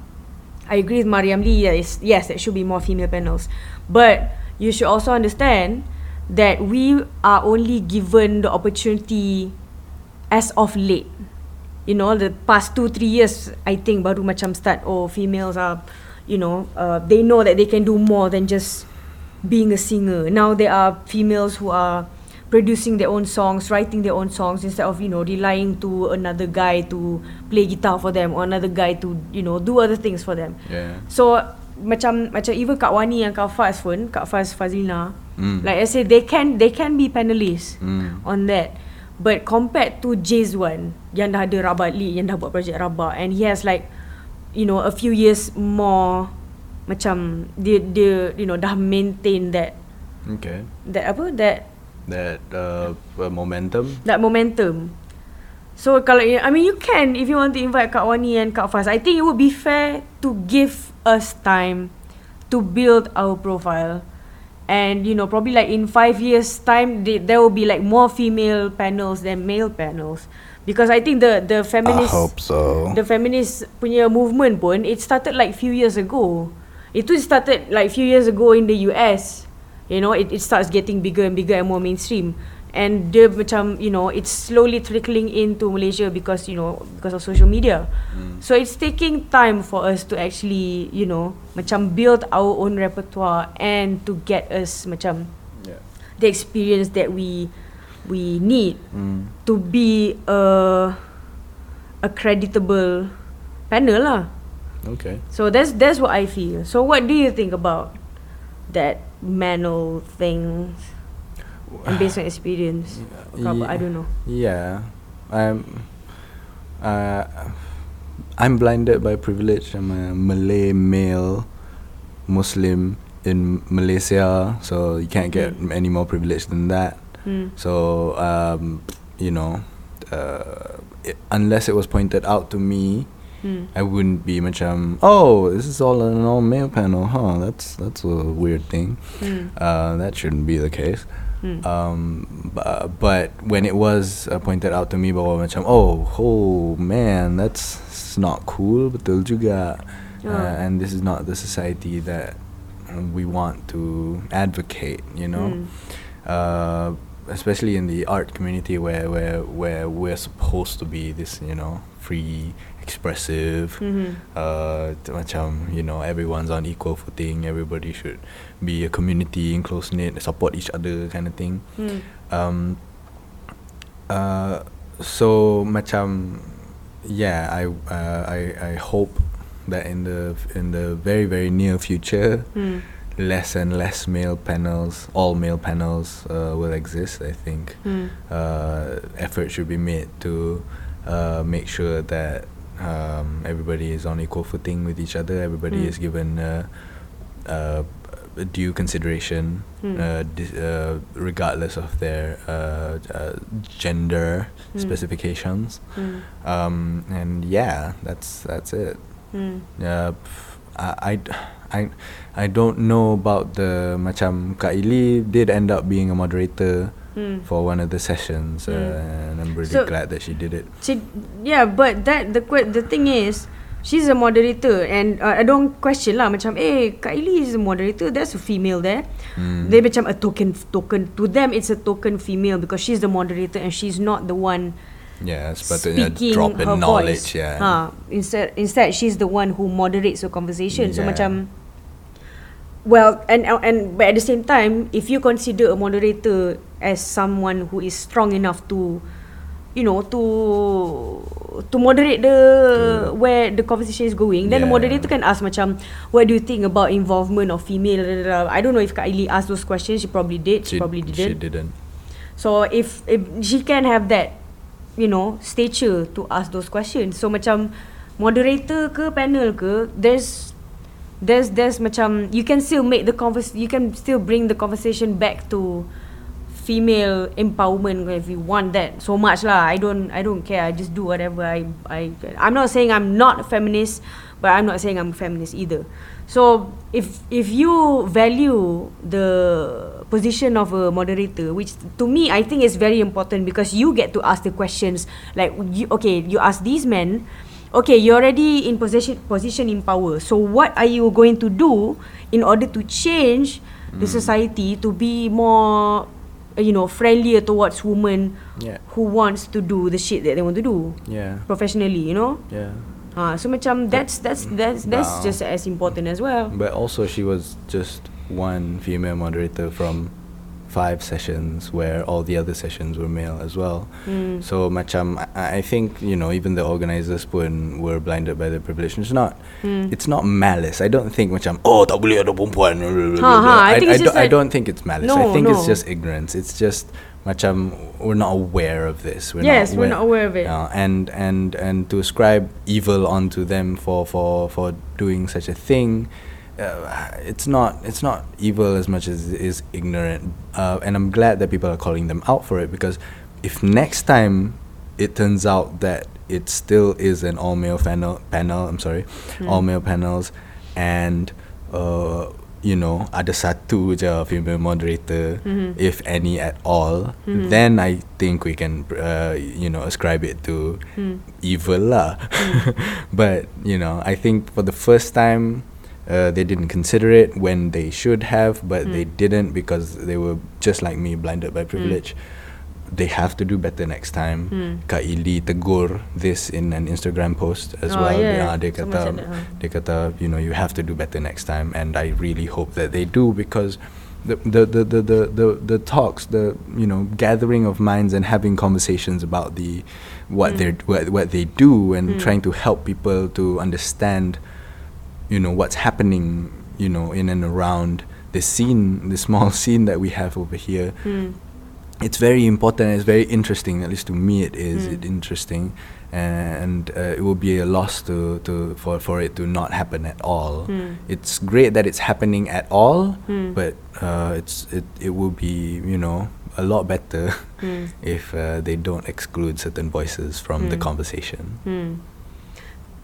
I agree with Mariam Lee. Yes, yes, there should be more female panels, but you should also understand that we are only given the opportunity as of late. You know, the past two three years, I think baru macam start. Oh, females are, you know, uh, they know that they can do more than just being a singer. Now there are females who are producing their own songs, writing their own songs instead of you know relying to another guy to play guitar for them or another guy to you know do other things for them. Yeah. So macam macam even Kak Wani and Kak Faz pun, Kak Faz Fazlina, Mm. like I say they can they can be panelists Mm. on that. But compared to Jazwan yang dah ada Rabak Lee yang dah buat projek Rabak and he has like you know a few years more macam dia dia you know dah maintain that Okay. that apa that That uh, uh, momentum. that momentum. So kalau I mean you can if you want to invite Kak Wani and Kak Faz, I think it would be fair to give us time to build our profile. And you know probably like in five years time they, there will be like more female panels than male panels because I think the the feminist so. the feminist punya movement pun it started like few years ago. Itu started like few years ago in the US. You know, it, it starts getting bigger and bigger and more mainstream. And dia macam, you know, it's slowly trickling into Malaysia because, you know, because of social media. Mm. So it's taking time for us to actually, you know, macam build our own repertoire and to get us macam Yeah. the experience that we we need Mm. to be a a creditable panel lah. Okay. So that's that's what I feel. So what do you think about that manual thing? And based on experience, Kau- I don't know. Yeah, I'm. Uh, I'm blinded by privilege. I'm a Malay male, Muslim in Malaysia, so you can't get Mm. any more privilege than that. Hmm. So um, you know, uh, it, unless it was pointed out to me, Hmm. I wouldn't be macam, oh, this is all an all male panel, huh? That's that's a weird thing. Hmm. Uh, that shouldn't be the case. Hmm. Um, bu- but when it was uh, pointed out to me bahwa macam oh oh man that's not cool betul juga uh, Ah. and this is not the society that we want to advocate you know Mm. uh, especially in the art community where where where we're supposed to be this you know free expressive Mhm. uh, macam you know everyone's on equal footing everybody should be a community and close knit support each other kind of thing Hmm. um uh so macam yeah i uh, i i hope that in the in the very very near future Hmm. less and less male panels all male panels uh, will exist i think Hmm. uh, effort should be made to uh, make sure that um, everybody is on equal footing with each other. Everybody is given uh, uh, due consideration, Mm. uh, dis- uh, regardless of their uh, uh, gender Mm. specifications. Hmm. Um, and yeah, that's that's it. Hmm. Uh, pff, I, I, I, I don't know about the macam Kak Ili did end up being a moderator Hmm. for one of the sessions, uh, Mm. and I'm really So- glad that she did it. She, yeah, but that the the thing is, she's a moderator, and uh, I don't question lah. Macam, eh, Kak Ili is a moderator. There's a female there. Mm. They macam a token token to them. It's a token female because she's the moderator and she's not the one Yeah, sepatutnya speaking drop in her knowledge. voice. Yeah. Ha, instead instead she's the one who moderates the conversation. So Yeah. macam well and and but at the same time if you consider a moderator as someone who is strong enough to you know to to moderate the To- where the conversation is going then the Yeah. moderator can ask macam what do you think about involvement of female da, da, da. I don't know if Kak Ili asked those questions she probably did she, probably didn't She didn't. So if if she can have that, you know, stature to ask those questions. So macam moderator ke panel ke, there's there's there's macam you can still make the convers you can still bring the conversation back to female empowerment if you want that so much lah. I don't I don't care. I just do whatever I I I'm not saying I'm not a feminist but I'm not saying I'm a feminist either. So if if you value the position of a moderator which to me I think is very important because you get to ask the questions. Like you okay you ask these men okay you're already in position position in power. So what are you going to do in order to change the society to be more you know friendlier towards women Yeah. who wants to do the shit that they want to do Yeah. professionally you know Yeah. Ah, so macam that's that's that's that's Wow. just as important as well. But also, she was just one female moderator from five sessions, where all the other sessions were male as well. Hmm. So, macam I, I think you know, even the organizers pun were blinded by the privilege. It's not, Hmm. it's not malice. I don't think macam oh tak boleh ada perempuan. blah, blah, blah, Ha, ha, blah." I it's don't, just I don't think it's malice. I No, think it's just ignorance. It's just macam we're not aware of this. We're Yes, not we're not aware of it. And and and to ascribe evil onto them for for for doing such a thing uh, it's not it's not evil as much as it is ignorant. Uh, and i'm glad that people are calling them out for it because if next time it turns out that it still is an all male panel panel i'm sorry all male panels and uh, you know ada satu je female moderator if any at all then i think we can uh, you know ascribe it to evil lah. But you know i think for the first time uh, they didn't consider it when they should have but they didn't because they were just like me blinded by privilege. They have to do better next time. Kak Ili tegur this in an Instagram post as Oh, well. yeah. Ah, dia Someone kata said that, huh? dia kata you know you have to do better next time and I really hope that they do because the the, the, the, the, the, the talks the you know gathering of minds and having conversations about the what they're what, what they do and trying to help people to understand you know what's happening you know in and around the scene the small scene that we have over here. Hmm. it's very important it's very interesting at least to me it is it interesting. And uh, it will be a loss to, to for, for it to not happen at all. It's great that it's happening at all but uh, it's it, it will be you know a lot better if uh, they don't exclude certain voices from the conversation. Hmm.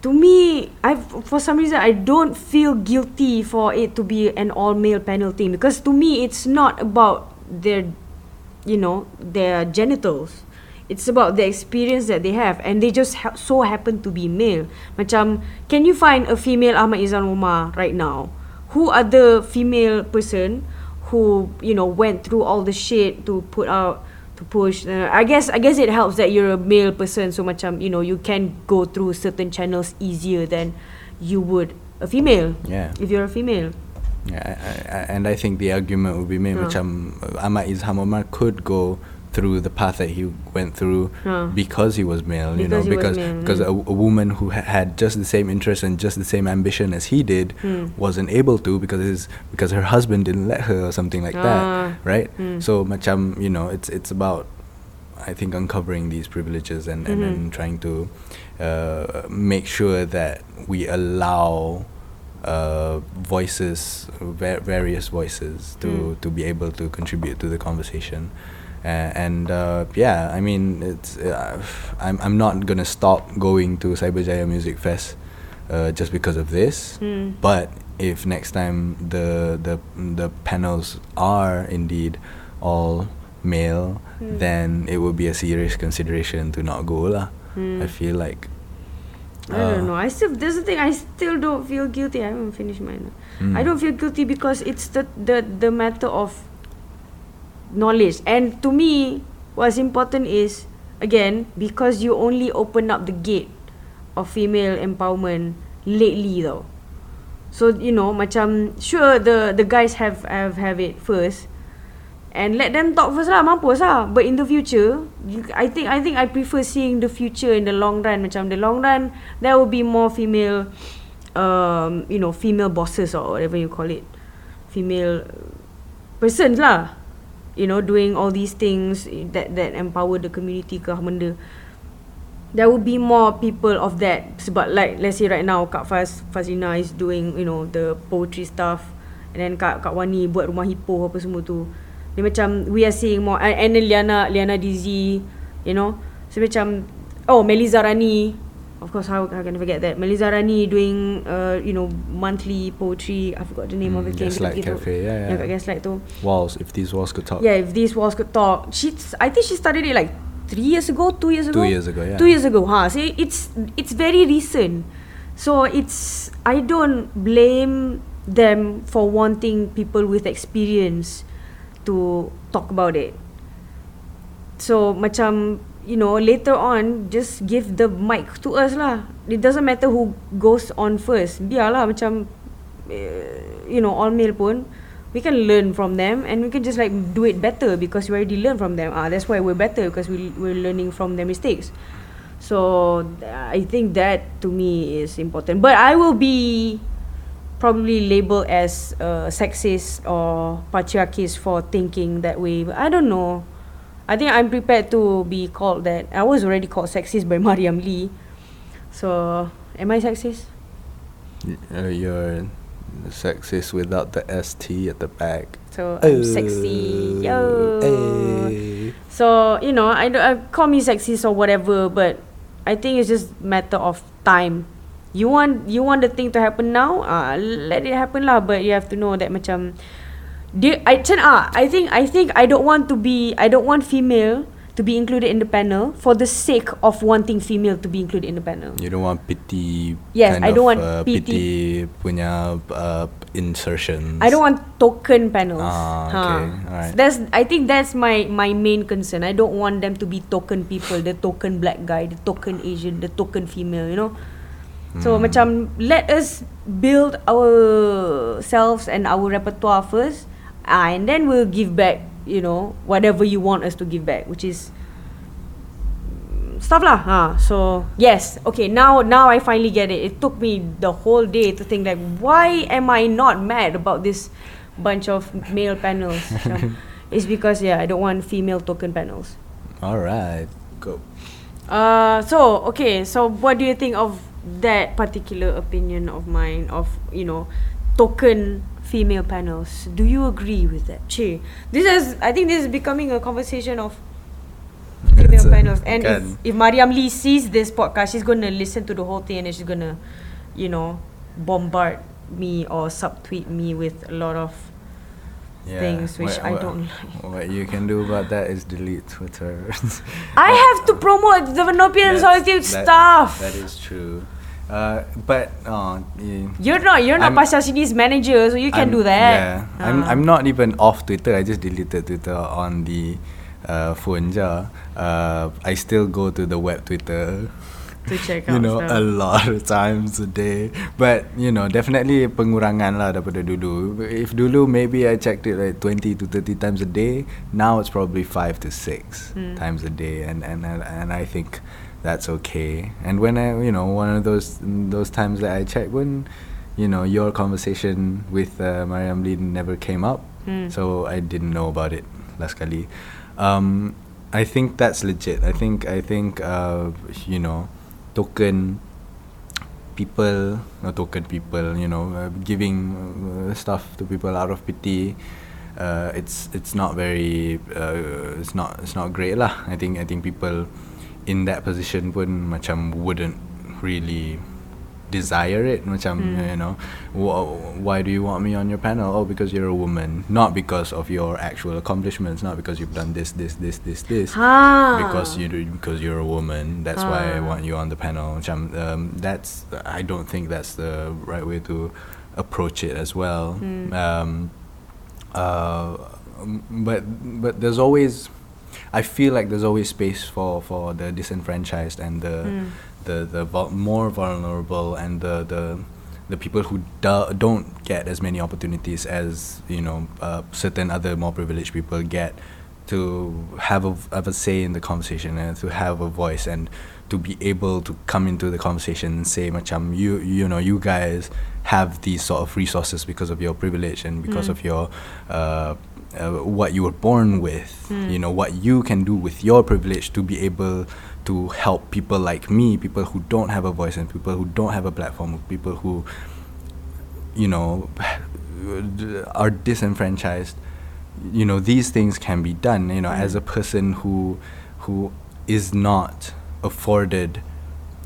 To me, I for some reason I don't feel guilty for it to be an all male panel thing because to me it's not about their, you know, their genitals. It's about the experience that they have and they just ha- so happen to be male. Macam, can you find a female Ahmad Izan Umar right now? Who other female person who you know went through all the shit to put out to push. Uh, I guess I guess it helps that you're a male person so macam you know you can go through certain channels easier than you would a female yeah. if you're a female. Yeah, I, I, and I think the argument would be made macam uh, Ahmad Izham Omar could go through the path that he went through Huh. because he was male, you know, Because because a, mm. a woman who ha- had just the same interest and just the same ambition as he did Hmm. wasn't able to because his because her husband didn't let her or something like Ah, that, right? mm. So macam you know, it's it's about I think uncovering these privileges and, and, Mhm. and trying to uh, make sure that we allow uh, voices, va- various voices, to, Mm. to be able to contribute to the conversation. Uh, and uh, yeah, I mean, it's uh, I'm I'm not gonna stop going to Cyberjaya Music Fest uh, just because of this. Hmm. But if next time the the the panels are indeed all male, Hmm. then it would be a serious consideration to not go lah. Hmm. I feel like. I don't uh, know I still there's the thing I still don't feel guilty I haven't finished mine Mm. I don't feel guilty because it's the the the matter of knowledge. And to me what's important is again because you only open up the gate of female empowerment lately though. So you know macam sure the the guys have have have it first. And let them talk first lah mampus lah. But in the future I think I think I prefer seeing the future in the long run. Macam the long run there will be more female um you know female bosses or whatever you call it. Female persons lah you know doing all these things that that empower the community ke benda. There will be more people of that. Sebab like let's say right now Kak Faz Fazina is doing you know the poetry stuff. And then Kak Kak Wani buat rumah hippo apa semua tu. Dia macam we are seeing more. And, then Liana Liana Dizzy, you know. So macam oh Melisa Rani. Of course how, how can I forget that? Melisa Rani doing uh, you know monthly poetry. I forgot the name of Mm, it. Yang Gaslight. Cafe, yeah, yeah. Kat Gaslight tu. Walls, if these walls could talk. Yeah, if these walls could talk. She I think she started it like three years ago, two years ago. Two years ago, yeah. Two years ago, huh? See, it's it's very recent. So it's I don't blame them for wanting people with experience to talk about it. So macam you know later on just give the mic to us lah. It doesn't matter who goes on first. Biarlah macam uh, you know all male pun we can learn from them and we can just like do it better because we already learn from them. Ah, that's why we're better because we we're learning from their mistakes. So I think that to me is important. But I will be probably labeled as uh, sexist or patriarchist for thinking that way. But I don't know. I think I'm prepared to be called that. I was already called sexist by Mariam Lee. So am I sexist? Y- Uh, you're sexist without the ST at the back. So I'm sexy. Yo. Hey. So you know, I, don't- I call me sexist or whatever, but I think it's just matter of time. You want you want the thing to happen now, ah, let it happen lah. But you have to know that macam, dia, I macam ah, I think I think I don't want to be I don't want female to be included in the panel for the sake of wanting female to be included in the panel. You don't want pity. Yes, kind I don't of, want uh, pity. pity. punya uh, insertions. I don't want token panels. Ah, Ha. okay, alright. So that's I think that's my my main concern. I don't want them to be token people, the token black guy, the token Asian, the token female, you know. So Hmm. macam let us build ourselves and our repertoire first, ah, and then we'll give back, you know, whatever you want us to give back, which is mm, stuff lah. Ha. So yes, okay. Now now I finally get it. It took me the whole day to think like, why am I not mad about this bunch of male panels? Macam, it's because yeah, I don't want female token panels. All right, go. Uh, so okay. So what do you think of that particular opinion of mine of you know token female panels? Do you agree with that? Che, this is I think this is becoming a conversation of female a- panels. And if, if Mariam Lee sees this podcast, she's gonna listen to the whole thing and then she's gonna, you know, bombard me or subtweet me with a lot of things which I don't like. What you can do about that is delete Twitter. I have to promote the Venopian That's- Solitude stuff. That is true. Uh, but uh, yeah. You're not you're not I'm- Pasha Sini's manager, so you can I'm- do that. Yeah, I'm Ah. I'm not even off Twitter. I just deleted Twitter on the uh, phone je. Uh, I still go to the web Twitter. to check you out know stuff. a lot of times a day but you know definitely pengurangan lah daripada dulu if dulu maybe I checked it like 20 to 30 times a day now it's probably 5 to 6 Hmm. times a day and and and I think that's okay. And when I you know one of those those times that I checked when you know your conversation with uh, Mariam Lee never came up Hmm. so I didn't know about it last kali um I think that's legit. I think I think uh, you know token people not token people you know uh, giving uh, stuff to people out of pity uh, it's it's not very uh, it's not it's not great lah. I think I think people in that position pun macam wouldn't really desire it macam Hmm. you know why do you want me on your panel oh because you're a woman not because of your actual accomplishments not because you've done this this this this this Ha. because you do, because you're a woman that's why I Ah. want you on the panel macam um, that's I don't think that's the right way to approach it as well Hmm. um, uh, but but there's always I feel like there's always space for for the disenfranchised and the Mm. the the vul- more vulnerable and the the the people who do, don't get as many opportunities as you know uh, certain other more privileged people get to have a have a say in the conversation and to have a voice and to be able to come into the conversation and say macam you you know you guys have these sort of resources because of your privilege and because Mm. of your uh, uh, what you were born with Mm. you know what you can do with your privilege to be able to help people like me people who don't have a voice and people who don't have a platform people who you know are disenfranchised you know these things can be done you know as Mm. a person who who is not afforded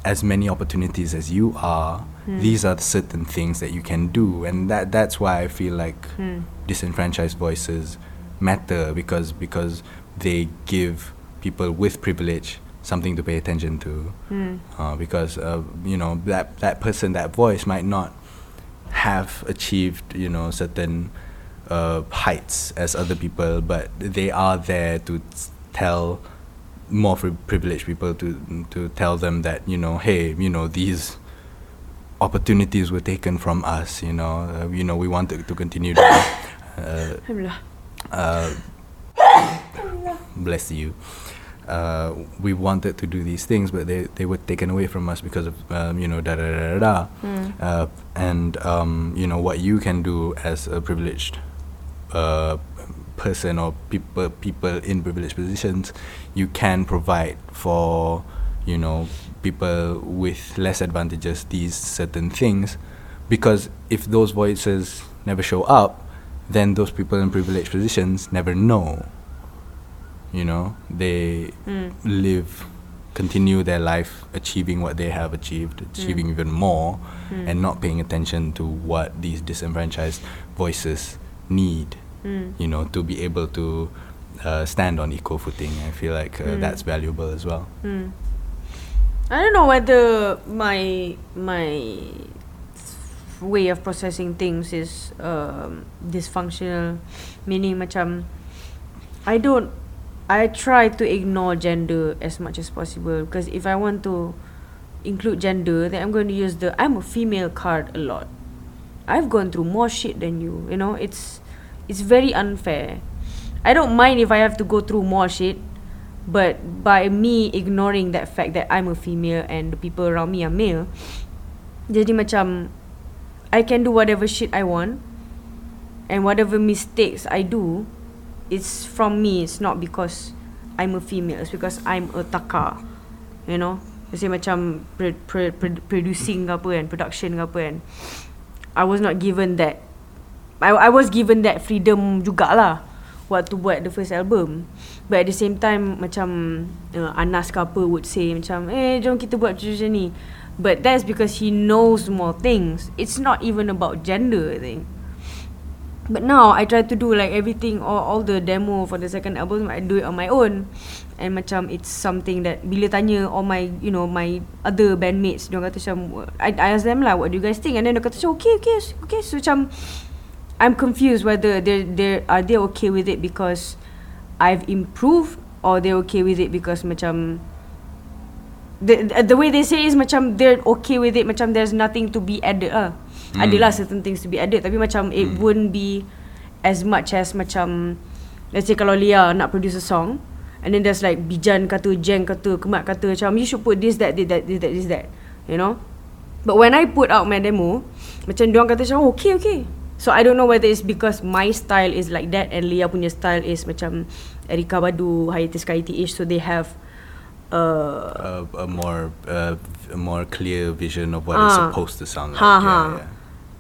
as many opportunities as you are Mm. these are certain things that you can do and that that's why i feel like Mm. disenfranchised voices matter because because they give people with privilege something to pay attention to Mm. uh, because uh, you know that that person that voice might not have achieved you know certain uh, heights as other people but they are there to tell more privileged people to to tell them that you know hey you know these opportunities were taken from us you know uh, you know we wanted to, continue to uh, uh, bless you. Uh, we wanted to do these things, but they, they were taken away from us because of um, you know da da da da. da. Mm. Uh, and um, you know what you can do as a privileged uh, person or people people in privileged positions, you can provide for you know people with less advantages these certain things, because if those voices never show up, then those people in privileged positions never know. You know, they Mm. live, continue their life achieving what they have achieved, achieving even more, Mm. and not paying attention to what these disenfranchised voices need. Mm. You know, to be able to uh, stand on equal footing. I feel like uh, Mm. that's valuable as well. I don't know whether my my way of processing things is um, dysfunctional, meaning macam I don't I try to ignore gender as much as possible because if I want to include gender, then I'm going to use the I'm a female card a lot. I've gone through more shit than you. You know, it's it's very unfair. I don't mind if I have to go through more shit, but by me ignoring that fact that I'm a female and the people around me are male, jadi macam I can do whatever shit I want, and whatever mistakes I do, it's from me. It's not because I'm a female. It's because I'm a taka. You know, Kasi macam pro- pro- pro- producing ke apa kan, production ke apa kan. I was not given that. I I was given that freedom jugalah waktu buat the first album. But at the same time macam uh, Anas ke apa would say macam eh jom kita buat macam ni. But that's because he knows more things. It's not even about gender I think. But now I try to do like everything all, all the demo for the second album I do it on my own and macam it's something that bila tanya all my you know my other bandmates dia kata macam I, I ask them lah what do you guys think and then dia kata macam okay okay okay so macam I'm confused whether they they are they okay with it because I've improved or they okay with it because macam the the way they say is macam they're okay with it macam there's nothing to be added lah. Mm. Adalah certain things to be added tapi macam it Mm. wouldn't be as much as macam let's say kalau Lia nak produce a song and then there's like Bijan kata Jeng kata Kemat kata macam you should put this that this that this that this that you know but when I put out my demo macam diorang kata macam oh, okay okay so I don't know whether it's because my style is like that and Lia punya style is macam Erykah Badu Hiatus Kaiyote ish so they have uh, A, a more uh, a more clear vision of what it's Ah. supposed to sound like. Ha, yeah, ha. yeah.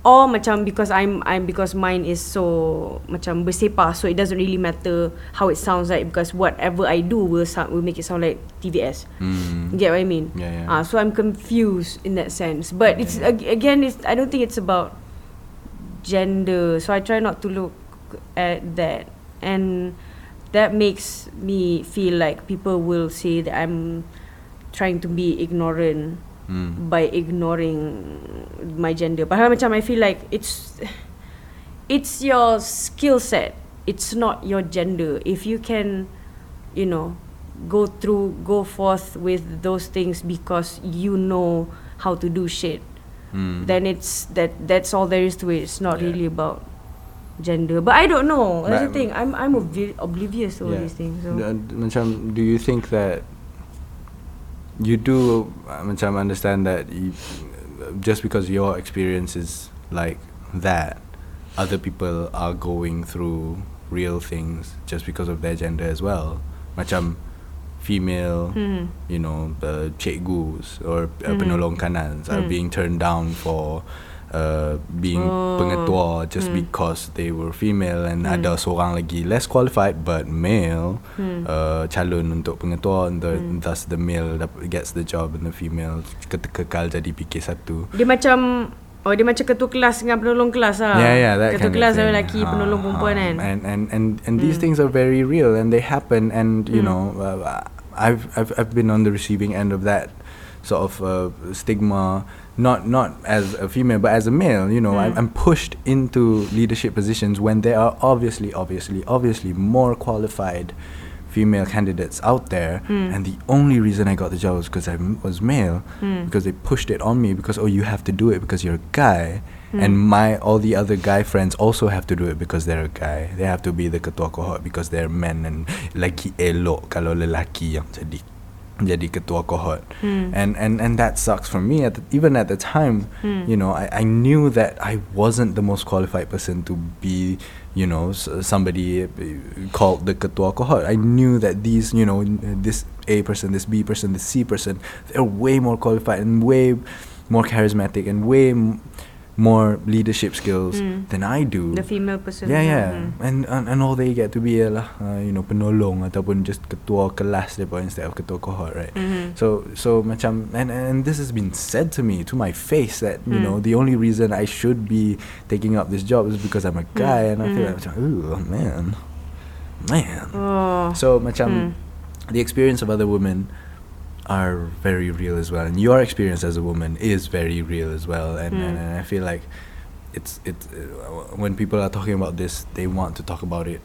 Or macam because I'm I'm because mine is so macam bersepah so it doesn't really matter how it sounds like because whatever I do will sound will make it sound like TVS. Mm. You get what I mean? Yeah, yeah. Ah, so I'm confused in that sense. But it's Yeah. again, it's I don't think it's about gender. So I try not to look at that, and that makes me feel like people will say that I'm trying to be ignorant Mm. by ignoring my gender. Padahal macam I feel like it's it's your skill set. It's not your gender. If you can, you know, go through, go forth with those things because you know how to do shit, Mm. then it's that that's all there is to it. It's not Yeah. really about gender. But I don't know. That's the thing. I'm I'm obli- oblivious to all these things. So. Macam do you think that you do uh, macam understand that you, just because your experience is like that other people are going through real things just because of their gender as well macam female Hmm. you know the cikgus or uh, Mhm. penolong kanans are Mm. being turned down for uh, being Oh. pengetua just Hmm. because they were female and Hmm. ada seorang lagi less qualified but male Hmm. uh, calon untuk pengetua and the, Hmm. thus the male gets the job and the female ke- kekal jadi PK1 Dia macam Oh dia macam ketua kelas dengan penolong kelas lah yeah, yeah, that Ketua kind kelas of thing. lelaki Ah, penolong perempuan ah, kan And and and and these Hmm. things are very real and they happen and you Hmm. know uh, I've I've I've been on the receiving end of that sort of uh, stigma not not as a female but as a male you know I'm, Hmm. I'm pushed into leadership positions when there are obviously obviously obviously more qualified female candidates out there Hmm. and the only reason I got the job was because I m- was male Hmm. because they pushed it on me because oh you have to do it because you're a guy Hmm. and my all the other guy friends also have to do it because they're a guy they have to be the ketua cohort because they're men and lagi elok kalau lelaki yang jadi jadi ketua cohort Hmm. and and and that sucks for me at the, even at the time Hmm. you know I, I knew that I wasn't the most qualified person to be you know somebody uh, called the ketua cohort I knew that these you know this A person this B person this C person they're way more qualified and way more charismatic and way more leadership skills Hmm. than I do The female person Yeah, yeah. Hmm. And, and and all they get to be ialah uh, you know penolong ataupun just ketua kelas depa instead of ketua cohort, right? Mhm. So so macam and and this has been said to me to my face that you Hmm. know the only reason I should be taking up this job is because I'm a guy and I feel Mhm. like macam, ooh man, man. Oh So macam Hmm. the experience of other women are very real as well, and your experience as a woman is very real as well. And, and, Mm. and I feel like it's it's uh, when people are talking about this, they want to talk about it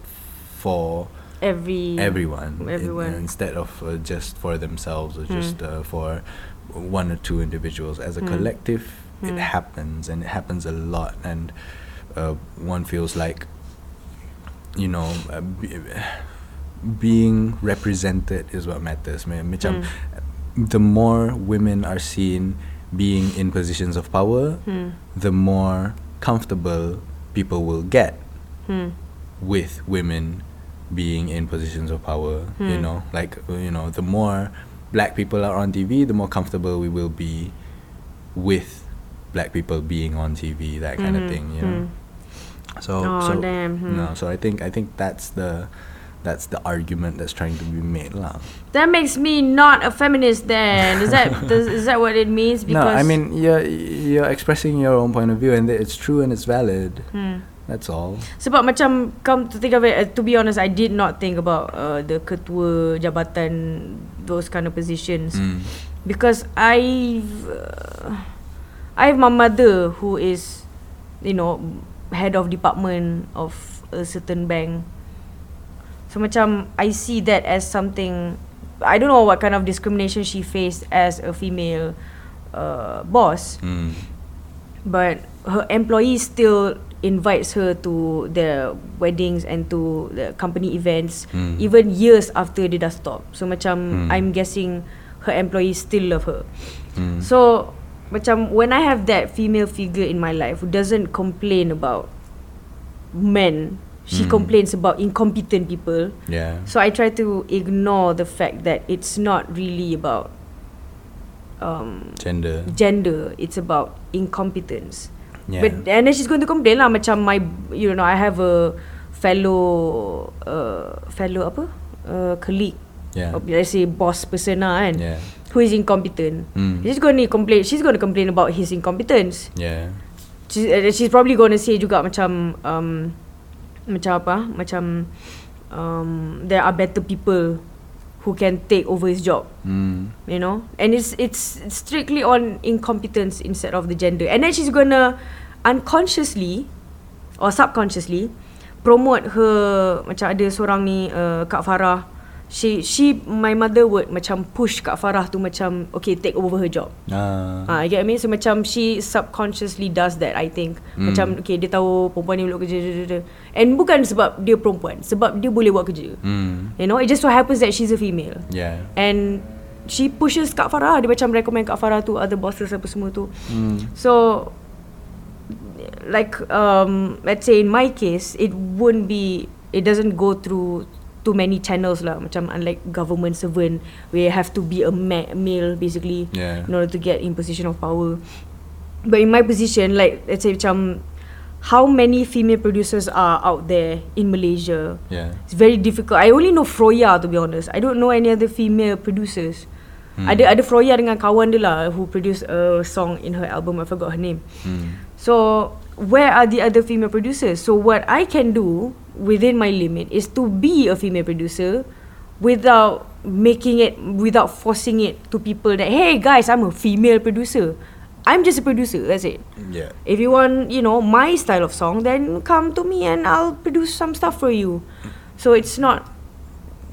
for Every everyone, in- everyone. instead of uh, just for themselves or Mm. just uh, for one or two individuals. As a Mm. collective, it Mm. happens, and it happens a lot, and uh, one feels like you know. Uh, be, being represented is what matters. Macam Mm. The more women are seen being in positions of power, Hmm. the more comfortable people will get Hmm. with women being in positions of power. You Hmm. know, like you know, the more black people are on TV, the more comfortable we will be with black people being on TV. That kind of Mhm. thing. You know. So Oh, so damn, no. So I think I think that's the that's the argument that's trying to be made lah. That makes me not a feminist then. Is that does, is that what it means? No, Because I mean you're you're expressing your own point of view and it's true and it's valid. hmm. That's all. Sebab macam come to think of it, uh, to be honest, I did not think about uh, the ketua jabatan, those kind of positions, Mm. because I, uh, I have my mother who is, you know, head of department of a certain bank. So macam I see that as something. I don't know what kind of discrimination she faced as a female uh, boss. Mm. but her employees still invites her to their weddings and to the company events Hmm. even years after dia dah stop so macam Hmm. i'm guessing her employees still love her Mm. so macam when i have that female figure in my life who doesn't complain about men she Hmm. complains about incompetent people yeah. so I try to ignore the fact that it's not really about um, Gender. gender. It's about incompetence. Yeah. But and then she's going to complain lah macam my you know I have a fellow uh, fellow apa uh, colleague yeah. or let's say boss person lah kan Yeah. who is incompetent. Mm. She's going to complain. She's going to complain about his incompetence. Yeah. She's, uh, she's probably going to say juga macam um, macam apa macam um, there are better people who can take over his job. Mm. you know? And it's it's strictly on incompetence instead of the gender. And then she's gonna unconsciously or subconsciously promote her macam ada seorang ni uh, Kak Farah she she my mother would macam push Kak Farah to macam okay take over her job Ah. Ah, you get what I mean? So macam she subconsciously does that I think. Hmm. Macam okay dia tahu perempuan ni belum kerja. And bukan sebab dia perempuan, sebab dia boleh buat kerja. Mm. You know, it just so happens that she's a female. Yeah. And she pushes Kak Farah. Dia macam recommend Kak Farah tu other bosses apa semua tu. Mm. So like um let's say in my case it wouldn't be it doesn't go through too many channels lah macam unlike government servant where you have to be a ma- male basically Yeah. in order to get in position of power but in my position like let's say macam how many female producers are out there in Malaysia Yeah. it's very difficult I only know Froya to be honest I don't know any other female producers Hmm. ada ada Froya dengan kawan dia lah who produced a song in her album I forgot her name Hmm. So where are the other female producers? So what I can do within my limit is to be a female producer without making it without forcing it to people that hey guys I'm a female producer. I'm just a producer, that's it. Yeah. If you want, you know, my style of song, then come to me and I'll produce some stuff for you. So it's not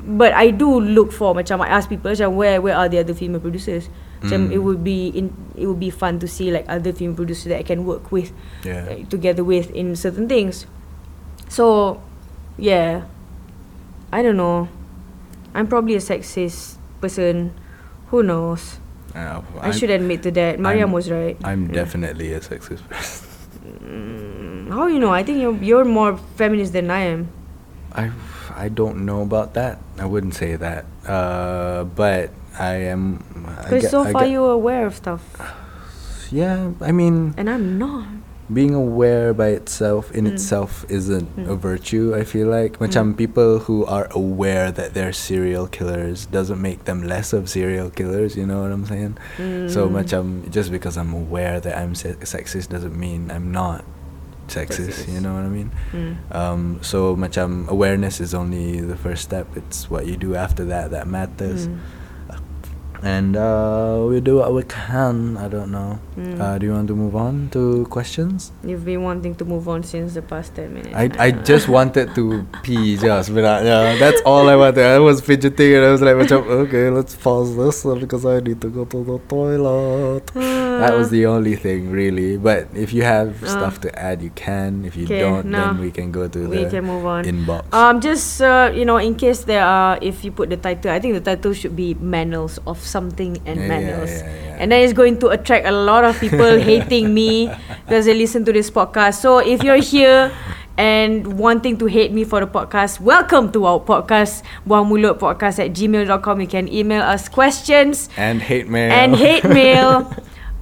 but I do look for macam I ask people macam where where are the other female producers? Macam Mm. it would be in it would be fun to see like other female producers that I can work with Yeah. together with in certain things. So, yeah, I don't know. I'm probably a sexist person. Who knows? Uh, I should admit to that. Mariam I'm- was right. I'm Yeah. definitely a sexist person. Mm, How you know? I think you're you're more feminist than I am. I I don't know about that. I wouldn't say that. Uh, but I am. Because so I far get- you're aware of stuff, Yeah, I mean, and I'm not. Being aware by itself in Mm. itself isn't a Mm. virtue. I feel like, macam people who are aware that they're serial killers doesn't make them less of serial killers. You know what I'm saying? So Mm. macam just because I'm aware that I'm se- sexist doesn't mean I'm not sexist. You know what I mean? Mm. Um, so macam awareness is only the first step. It's what you do after that that matters. And uh, we do what we can. I don't know. Mm. Uh, do you want to move on to questions? You've been wanting to move on since the past ten minutes. I I just wanted to pee just sebenarnya. That's all I wanted. I was fidgeting and I was like okay, let's pause this because I need to go to the toilet. that was the only thing really. But if you have Uh. stuff to add, you can. If you don't, no. then we can go to we the can move on. inbox. Um, just uh, you know, in case there are, if you put the title, I think the title should be "Manuals of Something" and Yeah, "Manuals," yeah, yeah. and then it's going to attract a lot of people hating me because they listen to this podcast. So if you're here and wanting to hate me for the podcast, welcome to our podcast, Buang Mulut Podcast at gmail.com. You can email us questions and hate mail. and hate mail.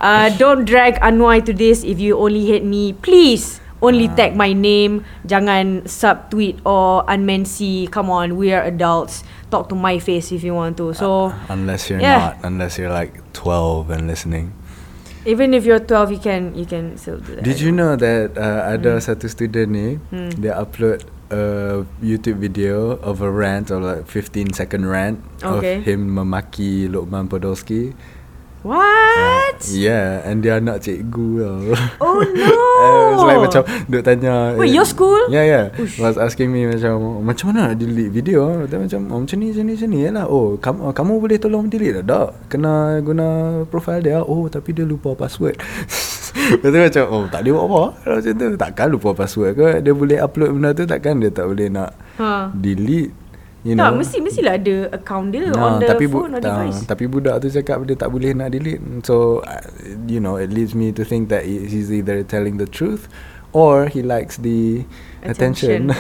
Uh, don't drag Anwar to this if you only hate me. Please only Ah. tag my name. Jangan subtweet or unmency. Come on, we are adults. Talk to my face if you want to. So unless you're yeah. not, unless you're like 12 and listening. even if you're 12, you can you can still do that. Did you know that uh, ada Hmm. satu student ni Hmm. dia upload a YouTube video of a rant or like 15 second rant Okay. of him memaki Lokman Podolski. What? Yeah, and dia anak cikgu tau. Oh no. Uh, it's like macam duk tanya Wait, eh, your school? Yeah yeah Ush. Was asking me macam Macam mana nak delete video Dia macam oh, Macam ni macam ni macam ni lah Oh kamu, oh, kamu boleh tolong delete tak? Tak Kena guna profile dia Oh tapi dia lupa password Lepas tu macam Oh tak boleh buat apa Kalau macam tu Takkan lupa password ke Dia boleh upload benda tu Takkan dia tak boleh nak Ha. Delete You tak, know mesti mestilah ada account dia Nah, on the tapi bu- phone or ah, device. tapi budak tu cakap dia tak boleh nak delete. So uh, you know, it leads me to think that he- he's either telling the truth or he likes the attention.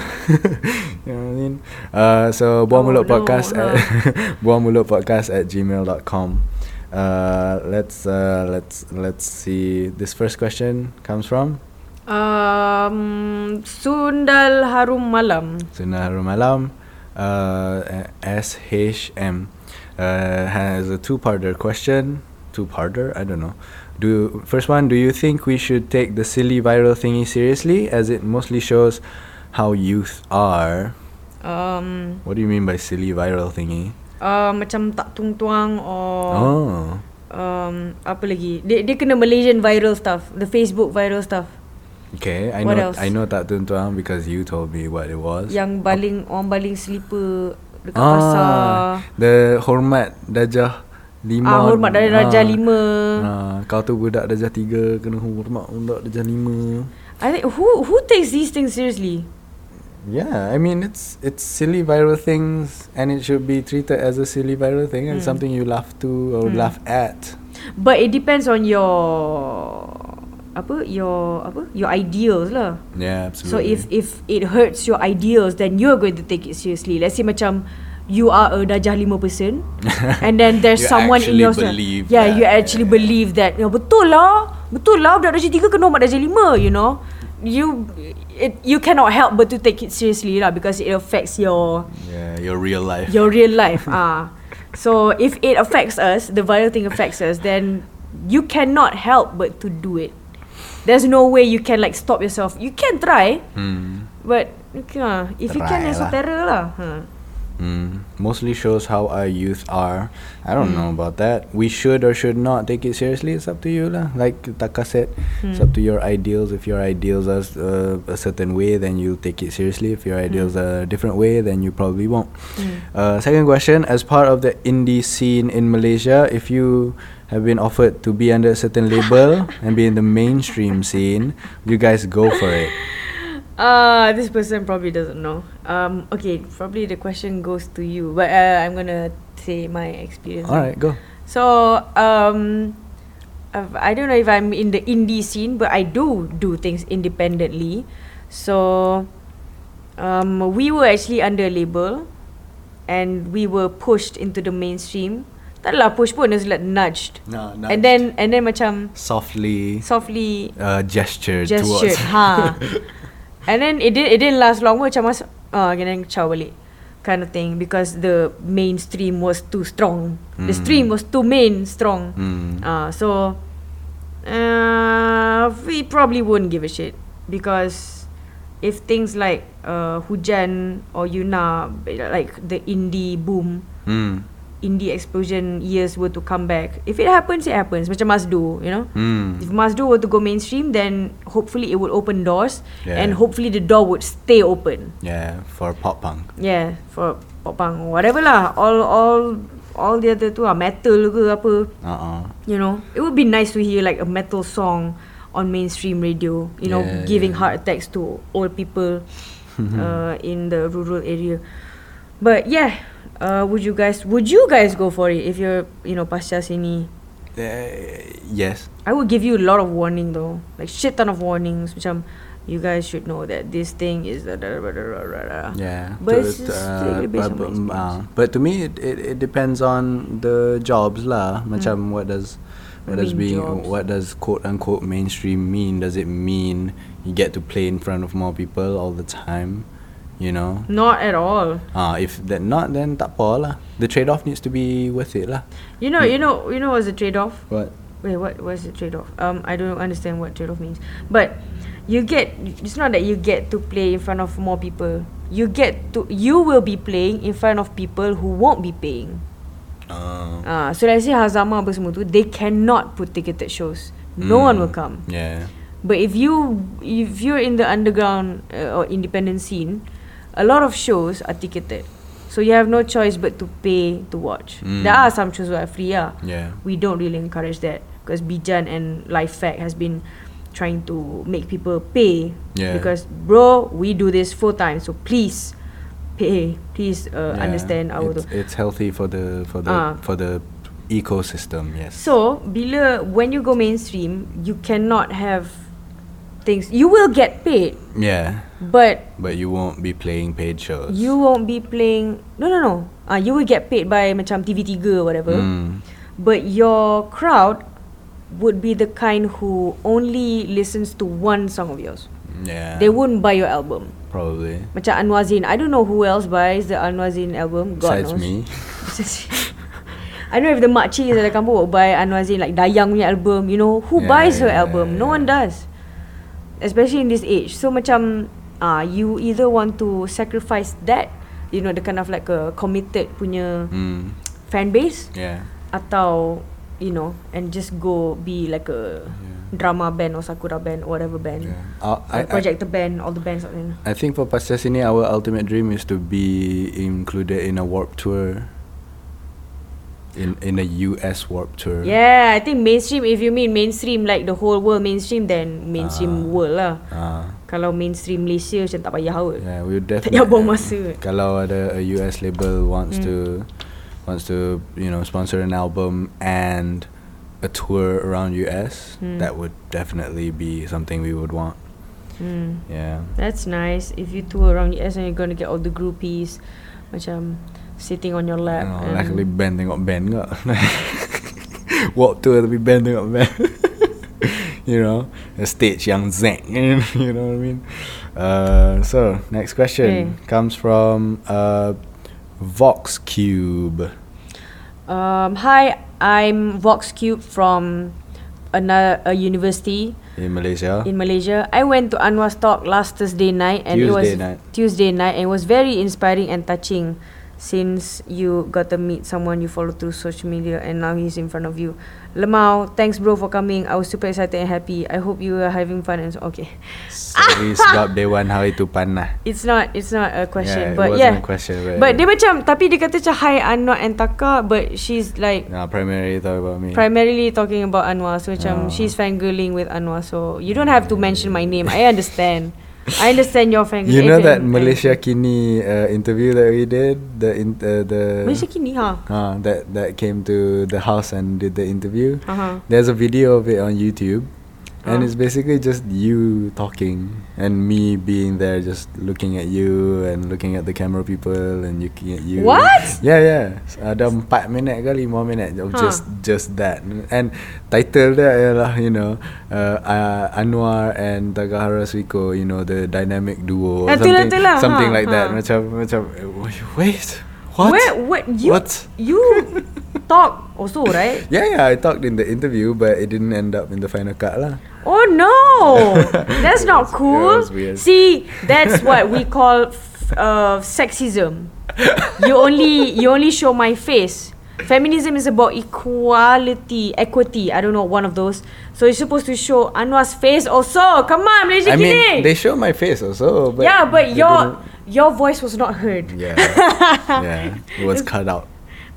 you know what I mean? Uh, so buang Oh, mulut no, podcast no. at buang mulut podcast at gmail.com. Uh, let's uh, let's let's see. This first question comes from Um, Sundal Harum Malam. Sunnah Malam. Uh, SHM uh, has a two-parter question. Two-parter? I don't know. Do first one. Do you think we should take the silly viral thingy seriously, as it mostly shows how youth are? Um, What do you mean by silly viral thingy? uh, macam tak tung-tuang or Oh, um, apa lagi? Dia, dia kena Malaysian viral stuff, the Facebook viral stuff. Okay. I What know. else? I know tak tuan because you told me what it was. Yang baling orang baling slipper dekat ah, pasar. the hormat darjah lima. Ah, hormat dari darjah Ah. lima. Ah, kau tu budak darjah tiga kena hormat budak darjah lima. I think who who takes these things seriously? Yeah, I mean it's it's silly viral things, and it should be treated as a silly viral thing and Mm. something you laugh to or Mm. laugh at. But it depends on your apa your apa your ideals lah. Yeah, So absolutely. if if it hurts your ideals, then you're going to take it seriously. Let's say macam you are a Dajjal lima person and then there's someone in your believe yeah that, you actually yeah. believe that ya, betul lah betul lah budak Dajjal 3 kena mak Dajjal 5 you know you it, you cannot help but to take it seriously lah because it affects your Yeah, your real life. your real life ah so if it affects us the viral thing affects us then you cannot help but to do it there's no way you can like stop yourself you can try Hmm. but okay, lah. if you can Try so lah. terror lah huh. Mm. Mostly shows how our youth are. I don't Hmm. know about that. We should or should not take it seriously. It's up to you lah. Like Taka said, it's Hmm. up to your ideals. If your ideals are uh, a certain way, then you take it seriously. If your ideals are a different way, then you probably won't. Hmm. Uh, second question: As part of the indie scene in Malaysia, if you have been offered to be under a certain label and be in the mainstream scene, you guys go for it? Uh, this person probably doesn't know. Um, okay, probably the question goes to you, but uh, I'm gonna say my experience. All right, go. So, um, I don't know if I'm in the indie scene, but I do do things independently. So, um, we were actually under a label, and we were pushed into the mainstream. Tak lah it was like nudged. No, And then, and then macam softly softly uh, gesture gestured towards. ha and then it did it didn't last long pun macam mas ah uh, then ciao balik kind of thing because the mainstream was too strong the Mm. stream was too main strong Mm. uh, so uh, we probably won't give a shit because if things like uh, hujan or Yuna like the indie boom Mm. Indie explosion years were to come back if it happens it happens macam Mazdu you know Mm. if Mazdu were to go mainstream, then hopefully it would open doors, Yeah. and hopefully the door would stay open. Yeah, for pop punk. Yeah, for pop punk, whatever lah. All all all the other tu lah, metal ke apa. Uh-uh. You know, it would be nice to hear like a metal song on mainstream radio. You know, Yeah, giving yeah. heart attacks to old people uh, in the rural area. But yeah, uh, would you guys would you guys go for it if you're you know pasca sini? Uh, yes. I would give you a lot of warning though, like shit ton of warnings. Macam you guys should know that this thing is da da da da da da. Yeah. But To- it's just uh, based but, uh, but to me, it, it, it depends on the jobs lah. Macam what does what does being jobs. what does quote unquote mainstream mean? Does it mean you get to play in front of more people all the time? You know. Not at all. Ah, if that not, then tak apa lah. The trade off needs to be worth it lah. You know, you know, you know what's the trade off? What? Wait, what what's the trade off? Um, I don't understand what trade off means. But you get it's not that you get to play in front of more people. You get to you will be playing in front of people who won't be paying. Uh, Ah, so let's say Hazama apa semua tu, they cannot put ticketed shows. No one will mm, come. Yeah. But if you if you're in the underground uh, or independent scene, a lot of shows are ticketed. So you have no choice but to pay to watch. Mm. There are some shows that are free, yeah. Yeah. We don't really encourage that because Bijan and Life Fact has been trying to make people pay. Yeah. Because bro, we do this full time, so please pay. Please uh, Yeah, understand our It's, it's healthy for the for the Ah. for the ecosystem. Yes. So, bila when you go mainstream, you cannot have things. You will get paid, yeah, but but you won't be playing paid shows. you won't be playing. No, no, no. Uh, you will get paid by macam TV3 or whatever. Mm. But your crowd would be the kind who only listens to one song of yours. Yeah. They wouldn't buy your album. probably. Macam Anuar Zain. I don't know who else buys the Anuar Zain album. God Besides knows. me. I don't know if the makcik at the kampung will buy Anuar Zain like Dayang punya album. You know who Yeah, buys her yeah, album? yeah, No one does. Especially in this age. So macam ah uh, you either want to sacrifice that, you know, the kind of like a committed punya Mm. fan base Yeah. atau you know and just go be like a drama band or sakura band or whatever band. Yeah. Uh, I, Or I, projector band, all the bands out there. I think for Pasca Sini, our ultimate dream is to be included in a warp tour. In in a US warp tour. Yeah, I think mainstream. If you mean mainstream like the whole world mainstream, then mainstream Ah. world lah. Uh, Kalau mainstream Malaysia macam tak payah kot. yeah, we would Tak definitely. payah buang masa. Kalau ada a US label wants Mm. to wants to you know sponsor an album and a tour around US, Mm. that would definitely be something we would want. Hmm. Yeah. That's nice. If you tour around US and you're gonna get all the groupies, macam sitting on your You lap. know, and- luckily Ben tengok Ben kat. Walk tour tapi Ben tengok Ben. you know, a stage yang zeng. you know what I mean? Uh, so next question Okay. comes from uh, Vox Cube. Um, hi, I'm Vox Cube from another a university in Malaysia. in Malaysia. I went to Anwar's talk last Thursday night and it was Tuesday night. Tuesday night and it was very inspiring and touching since you got to meet someone you follow through social media and now he's in front of you. Lemau, thanks bro for coming. I was super excited and happy. I hope you are having fun and so, okay. Sorry sebab Dewan hari tu panas. It's not it's not a yeah, question it but wasn't yeah. a question. But, But dia macam tapi dia kata macam hi Anwar and Taka but she's like nah, primarily talk about me. primarily talking about Anwar so macam Oh. she's fangirling with Anwar so you don't have to mention my name I understand I understand your fangirling you know that Malaysia Kini uh, interview that we did, the in, uh, the Malaysia kini ha uh, that that came to the house and did the interview. uh-huh. There's a video of it on YouTube, and Oh. it's basically just you talking and me being there, just looking at you and looking at the camera people and looking at you. What? Yeah, yeah. Ada empat minit ke lima minit of Huh. just just that. And title dia ialah you know uh, uh, Anwar and Takahara Suiko, you know the dynamic duo. or Ah, lah, something tu lah. something Ha, like that. ha. Macam macam wait. What? Where what you What? you talk also right Yeah, yeah, I talked in the interview, but it didn't end up in the final cut lah. Oh no that's not cool. See that's what we call f- uh, sexism you only you only show my face Feminism is about equality, equity. I don't know, one of those. So you're supposed to show Anwar's face also. Come on, Malaysia I mean, Kini. they show my face also, but yeah, but your your voice was not heard. yeah, yeah, it was cut out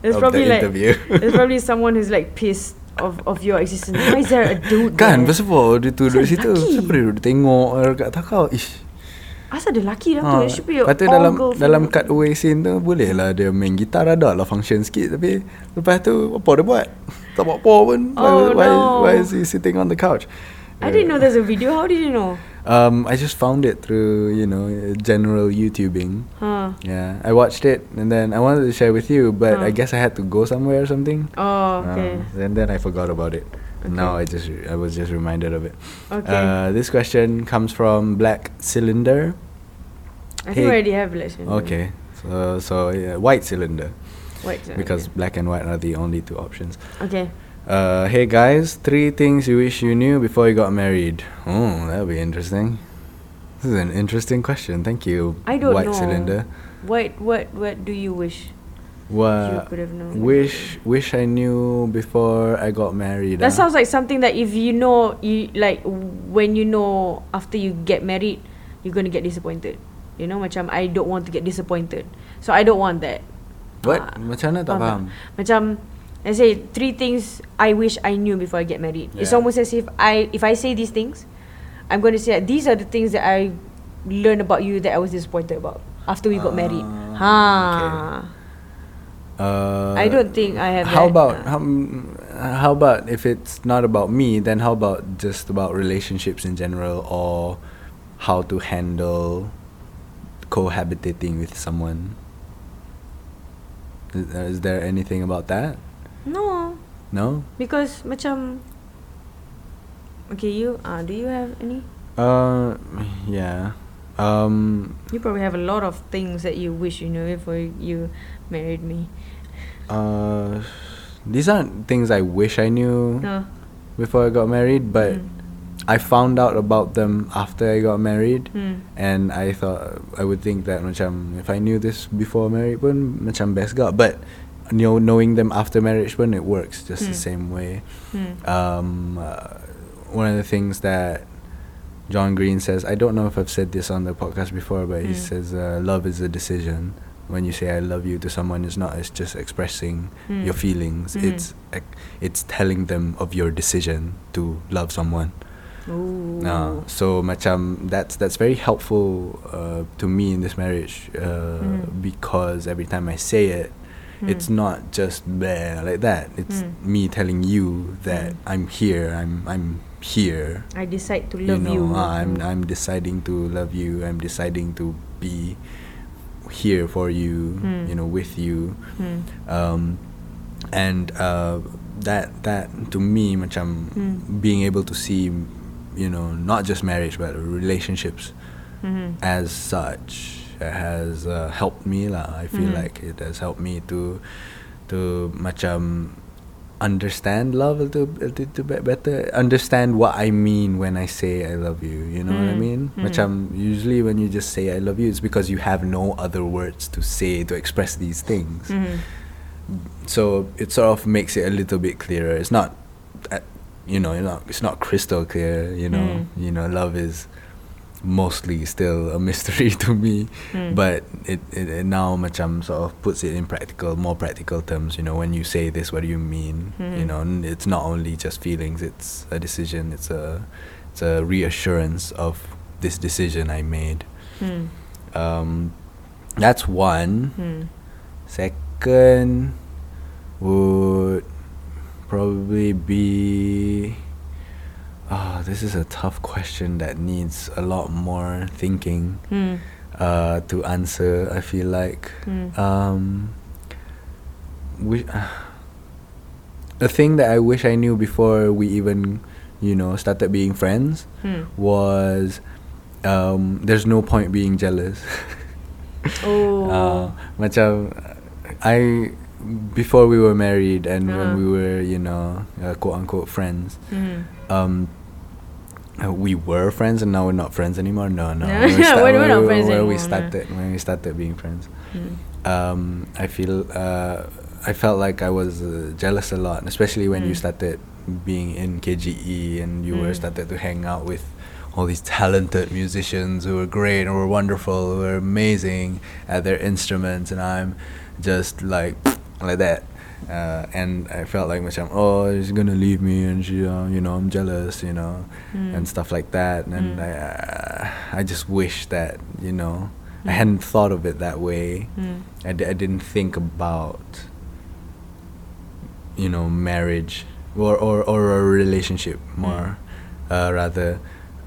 There's probably the like interview. there's probably someone who's like pissed of of your existence. Why is there a dude? kan, there? pasal apa dia tu duduk situ? lelaki. Siapa dia duduk tengok dekat takau? Ish. Asal ada lelaki tu? Ha, It should be lepas tu dalam girl dalam cut away scene tu boleh lah dia main gitar ada lah function sikit tapi lepas tu apa dia buat? Tak buat apa pun. Why, Oh, why, no. why is he sitting on the couch? I didn't know there's a video. How did you know? Um, I just found it through you know general YouTubing. Huh. Yeah, I watched it and then I wanted to share with you, but I guess I had to go somewhere or something. Oh, okay. Um, and then I forgot about it. Okay. Now I just I was just reminded of it. Okay. Uh, this question comes from Black Cylinder. I think we already have election. Okay, so so yeah, White Cylinder Wait. uh, because black and white are the only two options. Okay. Uh, hey guys, three things you wish you knew before you got married. Oh, that'll be interesting. This is an interesting question. Thank you, I don't White know. Cylinder. What what what do you wish you What could have known? wish wish I knew before I got married. That ah? sounds like something that if you know you like when you know after you get married, you're gonna get disappointed. You know, macam I don't want to get disappointed, so I don't want that. What? Ah, Macam mana tak faham? Macam let's say three things I wish I knew before I get married. It's almost as if I if I say these things, I'm going to say that these are the things that I learned about you that I was disappointed about after we got married. Ah, Ha. Uh, I don't think I have How that, about uh, how, how about if it's not about me, then how about just about relationships in general, or how to handle cohabitating with someone? Is, uh, is there anything about that? No, No. because macam Okay, you uh, do you have any? Uh, yeah. Um, You probably have a lot of things that you wish you knew before you married me. uh, these aren't things I wish I knew No. before I got married, but Mm. I found out about them after I got married. Hmm. And I thought I would think that macam if I knew this before married pun macam best gak. But know, knowing them after marriage pun it works just the Hmm. same way. Hmm. Um, uh, one of the things that John Green says, I don't know if I've said this on the podcast before, but he Hmm. says uh, love is a decision. When you say I love you to someone, it's not it's just expressing Hmm. your feelings. Mhm. It's it's telling them of your decision to love someone. Uh, so macam that's that's very helpful uh, to me in this marriage uh, Mm. because every time I say it, Hmm. it's not just there like that. It's Mm. me telling you that Mm. I'm here. I'm I'm here. I decide to love you know, you. uh, I'm Mm. I'm deciding to love you. I'm deciding to be here for you, Hmm. you know, with you. Hmm. Um, and uh, that that to me, macam Hmm. being able to see, you know, not just marriage but relationships Mhm. as such has uh, helped me lah. I feel Mhm. like it has helped me to to macam understand love a little, a little bit better. Understand what I mean when I say I love you. You know what I Mm, mean? mm. Macam usually when you just say I love you, it's because you have no other words to say to express these things. Mhm. So it sort of makes it a little bit clearer. It's not, uh, you know, not it's not crystal clear. You know, Mm. you know, love is mostly still a mystery to me. Mm. But it, it, it now macam sort of puts it in practical, more practical terms. You know, when you say this, what do you mean? You Mhm. know, it's not only just feelings. It's a decision. It's a it's a reassurance of this decision I made. Hmm. Um, that's one. Hmm. Second would probably be. Oh, this is a tough question that needs a lot more thinking Hmm. uh, to answer. I feel like. Hmm. Um, we, a thing that I wish I knew before we even, you know, started being friends Hmm. was um, there's no point being jealous. Oh. Uh, macam I before we were married and Ah. when we were you know uh, quote unquote friends, Mhm. um, uh, we were friends and now we're not friends anymore. No, no. No, When we sta- we're- we're not friends when we anymore, started when we started being friends. Hmm. Um, I feel uh, I felt like I was uh, jealous a lot, especially when you Mm. started being in KGE and you were Mm. started to hang out with all these talented musicians who were great and were wonderful, who were amazing at their instruments, and I'm just like like that. Uh, and I felt like macam, oh, she's gonna leave me, and she, uh, you know, I'm jealous, you know, Mm. and stuff like that. And Mm. I, uh, I just wish that, you know, I Mm. hadn't thought of it that way. Hmm. I, d- I didn't think about you know marriage or or, or a relationship more uh, rather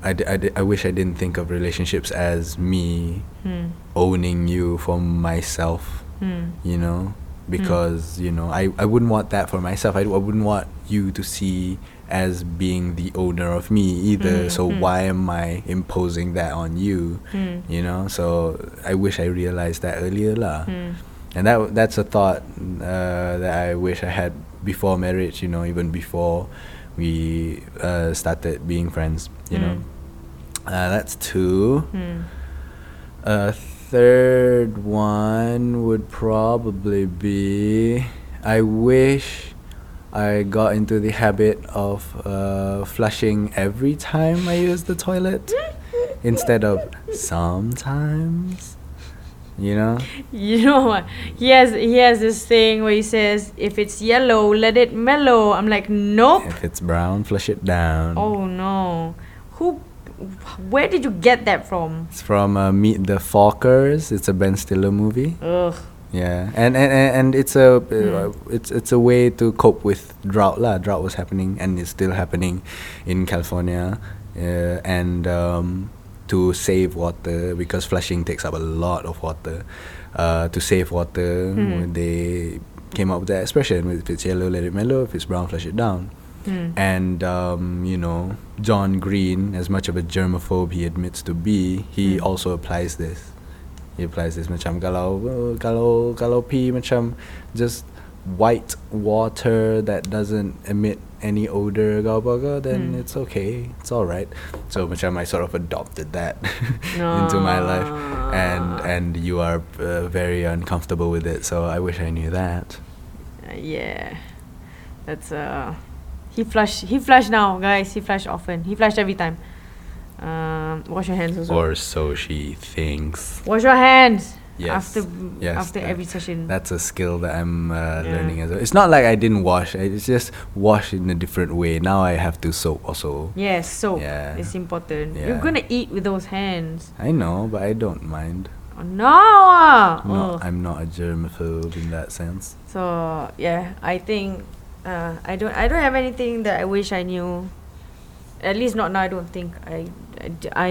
I, d- I, d- I wish I didn't think of relationships as me Hmm. owning you for myself Hmm. you know because you know I, I wouldn't want that for myself I, I wouldn't want you to see as being the owner of me either Mm, so mm. why am I imposing that on you Hmm. you know so I wish I realized that earlier lah Hmm. and that that's a thought uh, that I wish I had before marriage. You know, even before we uh, started being friends. You know, uh, that's two. Hmm. Third one would probably be I wish I got into the habit of uh, flushing every time I use the toilet instead of sometimes. You know? You know what? He has he has this thing where he says, "If it's yellow, let it mellow." I'm like, nope. If it's brown, flush it down. Oh no, who? Where did you get that from? It's from uh, Meet the Fockers. It's a Ben Stiller movie. Ugh. Yeah, and and, and, it's a Hmm. it's it's a way to cope with drought lah. Drought was happening and is still happening in California, uh, and um, to save water because flushing takes up a lot of water. Uh, to save water, Hmm. they came up with that expression: if it's yellow, let it mellow. If it's brown, flush it down. Hmm. And um, you know, John Green, as much of a germaphobe he admits to be, he Hmm. also applies this. He applies this macam kalau kalau kalau pee macam just white water that doesn't emit any odor apa then Hmm. it's okay. It's all right. So macam I sort of adopted that into my life, and Ah. and you are uh, very uncomfortable with it. So I wish I knew that. Uh, yeah, that's uh, he flush he flush now, guys. He flush often. He flush every time. Um, wash your hands also. Or so she thinks. wash your hands Yes. after Yes, after that- every session. That's a skill that I'm uh, Yeah. learning as well. It's not like I didn't wash. It's just wash in a different way. Now I have to soap also. yes, so Yeah. it's important. Yeah. You're gonna eat with those hands. I know, but I don't mind. Oh, no. not, I'm not a germaphobe in that sense. So yeah, I think uh, I don't I don't have anything that I wish I knew. At least not now. I don't think I I, I,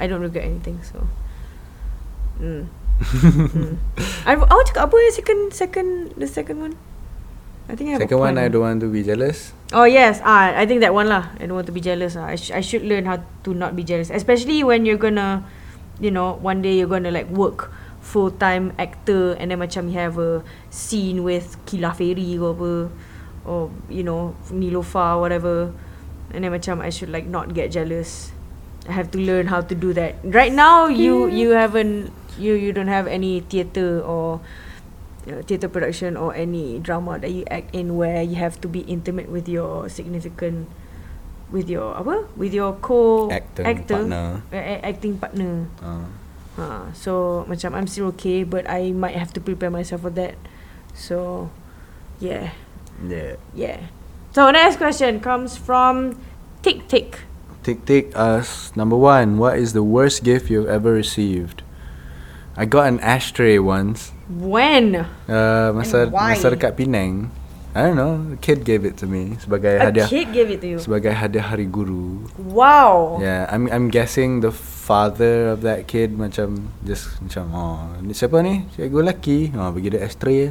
I don't regret anything. So mm. hmm. I, awak cakap apa second second the second one? I think I have Second one. I don't want to be jealous. Oh yes, ah, I think that one lah. I don't want to be jealous. Ah. I, sh- I should learn how to not be jealous, especially when you're gonna, you know, one day you're gonna like work full time actor and then macam you have a scene with Kila Ferry or apa, or you know Nilofa whatever, and then macam I should like not get jealous. I have to learn how to do that. Right now, you you haven't you you don't have any theatre or uh, theatre production or any drama that you act in where you have to be intimate with your significant with your apa with your co Actor, actor partner. uh, a- acting partner Uh, ha so macam I'm still okay but I might have to prepare myself for that so yeah yeah. yeah so next question comes from Tick Tick Tick tick us number one. What is the worst gift you've ever received? I got an ashtray once. when Uh, masa And why? masa dekat Penang. I don't know. A kid gave it to me sebagai a hadiah kid gave it to you sebagai hadiah hari guru. wow Yeah, I'm I'm guessing the father of that kid macam just macam oh ni siapa ni? Cikgu lelaki. Oh bagi dia ashtray. je."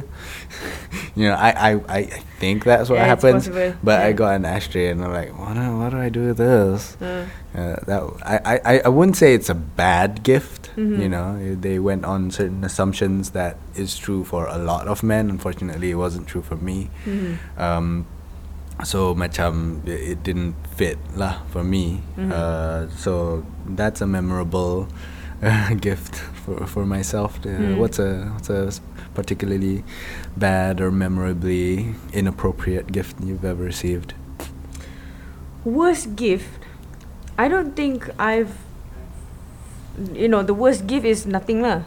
you know, I I I think that's what Yeah, happens. But I got an ashtray and I'm like, what do, what do I do with this? uh, Uh, that I, I, I- wouldn't say it's a bad gift. You Mhm. know, they went on certain assumptions that is true for a lot of men. Unfortunately, it wasn't true for me. mhm. Um, so macam it, it didn't fit lah for me. Mhm. Uh, so that's a memorable uh, gift for for myself. Uh, Mm. What's a what's a particularly bad or memorably inappropriate gift you've ever received? worst gift I don't think I've you know the worst gift is nothing lah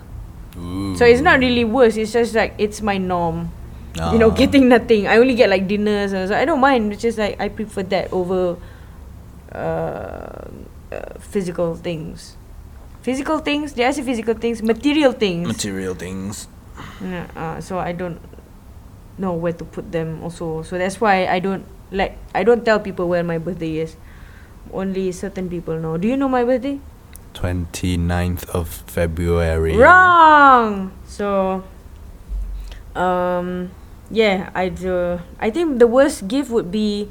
so it's not really worst it's just like it's my norm you know Ah. getting nothing I only get like dinners so I don't mind it's just like I prefer that over uh, uh, physical things physical things did I say physical things material things material things. Yeah, uh, so I don't know where to put them also. So that's why I don't like I don't tell people when my birthday is. Only certain people know. Do you know my birthday? 29th of February. Wrong. So um yeah, I do I think the worst gift would be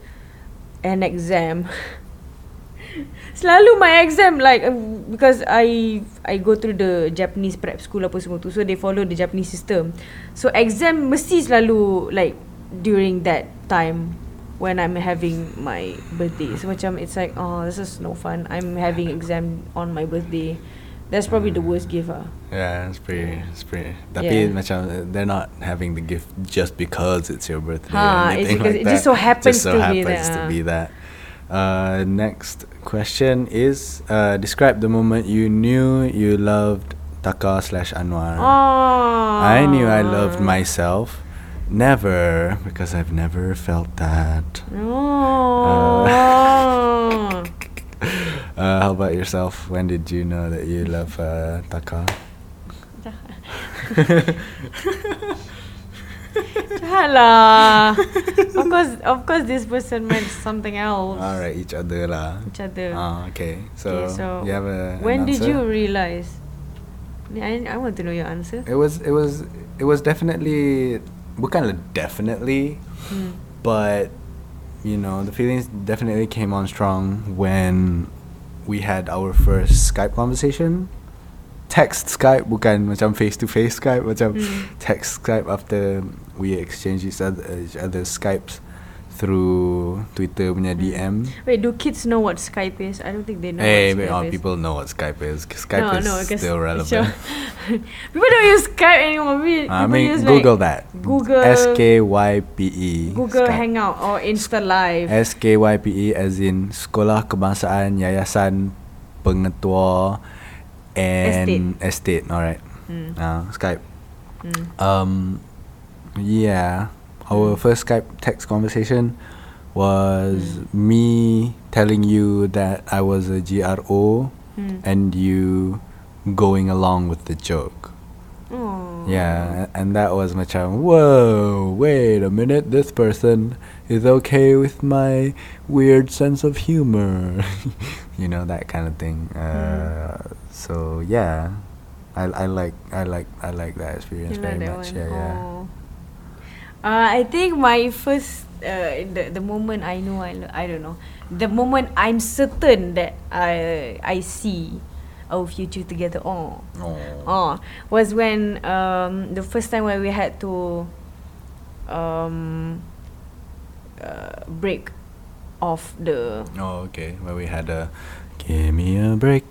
an exam. Selalu my exam like um, because I I go through the Japanese prep school apa semua tu so they follow the Japanese system. So exam mesti selalu like during that time when I'm having my birthday. So macam it's like oh this is no fun. I'm having exam on my birthday. That's probably the worst gift ah. Yeah, it's pretty, it's pretty. Tapi Yeah. macam they're not having the gift just because it's your birthday Ha, or it's anything like it just so happens just so to be happens that, to ah. be that. Uh, next question is uh, describe the moment you knew you loved Taka slash Anwar. Oh. I knew I loved myself. Never, because I've never felt that. Oh. Uh, how about yourself? When did you know that you love uh, Taka? Jahat lah. of course, of course, this person meant something else. Alright, each other lah. Each other. Ah, okay. So, Okay, so you have a. an when did you realize? I, I want to know your answer. It was. It was. It was definitely. Bukanlah definitely, Hmm. but you know the feelings definitely came on strong when we had our first Skype conversation. Text Skype bukan macam face to face Skype macam Hmm. text Skype after we exchange each other each other's Skypes through Twitter punya DM. Wait, do kids know what Skype is? I don't think they know. Hey, what but, Skype oh, is. people know what Skype is. Skype no, is no, still relevant. sure. people don't use Skype anymore. People I people mean, use Google like that. Google S K Y P E. Google Skype. Hangout or Insta Live. S K Y P E as in Sekolah Kebangsaan Yayasan Pengetua and Estate. Alright. Hmm. Uh, Skype. Hmm. Um, yeah. Our Mm. first Skype text conversation was Mm. me telling you that I was a GRO Hmm. and you going along with the joke. Oh. Yeah, and that was my macam, whoa, wait a minute, this person is okay with my weird sense of humor. you know, that kind of thing. Uh, So, yeah. I I like I like I like that experience You very like much. Yeah, yeah. Uh, I think my first uh, the the moment I know I I don't know the moment I'm certain that I I see our future together. Oh, Oh. oh was when um the first time when we had to um uh, break off the Oh, okay. Where we had a give me a break,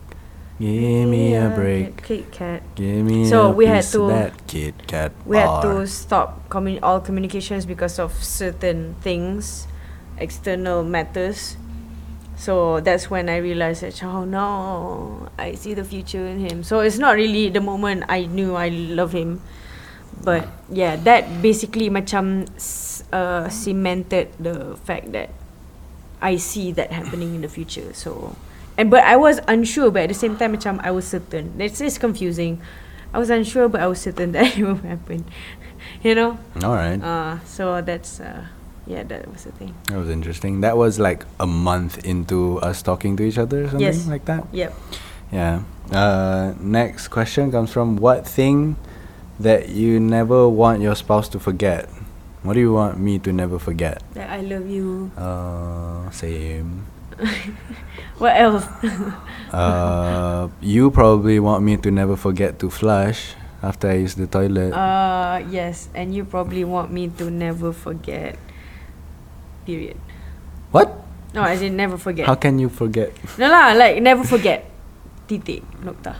give me a break, Kit Kat. give me So a we had piece of to- that Kit Kat we had bar. to stop commun- all communications because of certain things, external matters. So that's when I realized that oh no, I see the future in him. So it's not really the moment I knew I love him, but yeah, that basically macam s- uh, cemented the fact that I see that happening in the future. So and but I was unsure, but at the same time macam I was certain. It's it's confusing. I was unsure, but I was certain that it will happen. you know. All right. Uh, so that's uh, yeah, that was the thing. that was interesting. That was like a month into us talking to each other or something Yes. like that. Yep. Yeah. Uh, next question comes from what thing that you never want your spouse to forget? What do you want me to never forget? That I love you. Uh, same. What else? Uh, you probably want me to never forget to flush after I use the toilet. uh, yes, and you probably want me to never forget. Period. what? No, I in never forget. How can you forget? no lah, like never forget. Titik. Nokta.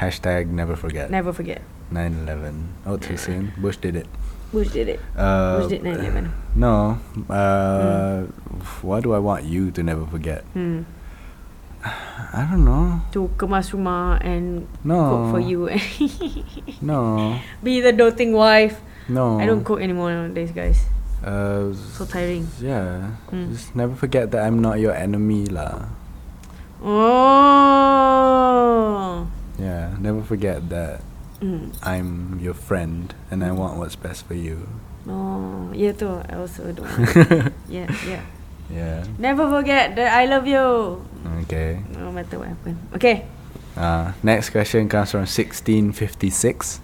Hashtag never forget. Never forget. 9-11. Oh, too soon. Bush did it. Bush did it. Uh, Bush did 9/11. No. Uh, What do I want you to never forget? Hmm. I don't know. To kemas rumah and No. cook for you. No. Be the doting wife. No. I don't cook anymore nowadays, guys. Uh, So tiring. yeah. Hmm. Just never forget that I'm not your enemy, lah. Oh. Yeah. Never forget that Mm. I'm your friend and I want what's best for you. Oh, yeah tu. I also don't. yeah, yeah. Yeah. Never forget that I love you. Okay. No matter what happen. Okay. Uh, next question comes from 1656.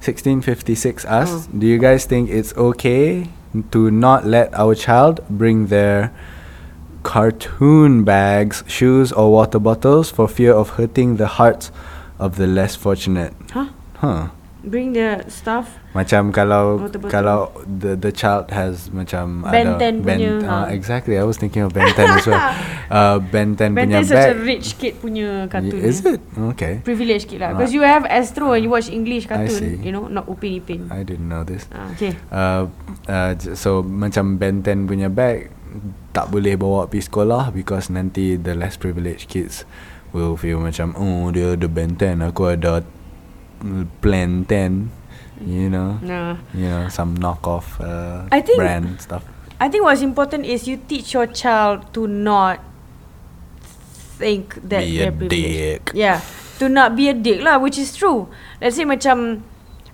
1656 asks, Oh. Do you guys think it's okay to not let our child bring their cartoon bags, shoes, or water bottles for fear of hurting the hearts of the less fortunate? Huh? Huh. Bring the stuff. Macam kalau kalau the the child has macam Ben ada 10 punya, uh, exactly I was thinking of Ben 10 as well. Uh, Ben 10 Ben punya 10 such a bag. rich kid punya cartoon. Y- Is eh. it? Okay. Privilege kid Ah. lah. Because you have Astro and you watch English I see. cartoon. You know, not Upin Ipin. I didn't know this. Ah, okay. Uh, uh, j- so macam Ben 10 punya bag tak boleh bawa pergi sekolah because nanti the less privileged kids will feel macam oh dia ada Ben 10 aku ada Plan 10 you know Nah. you know some knockoff uh, I think- brand stuff I think what's important is you teach your child to not think that Be a privileged. dick. Yeah, to not be a dick lah, which is true. Let's say macam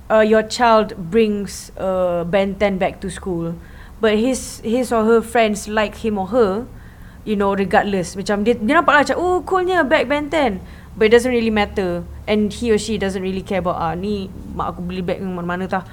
uh, your child brings uh, Ben 10 back to school, but his his or her friends like him or her, you know, regardless. Macam dia, dia nampak lah macam, oh coolnya bag Ben 10. But it doesn't really matter. And he or she doesn't really care about, ah ni mak aku beli bag mana-mana tah.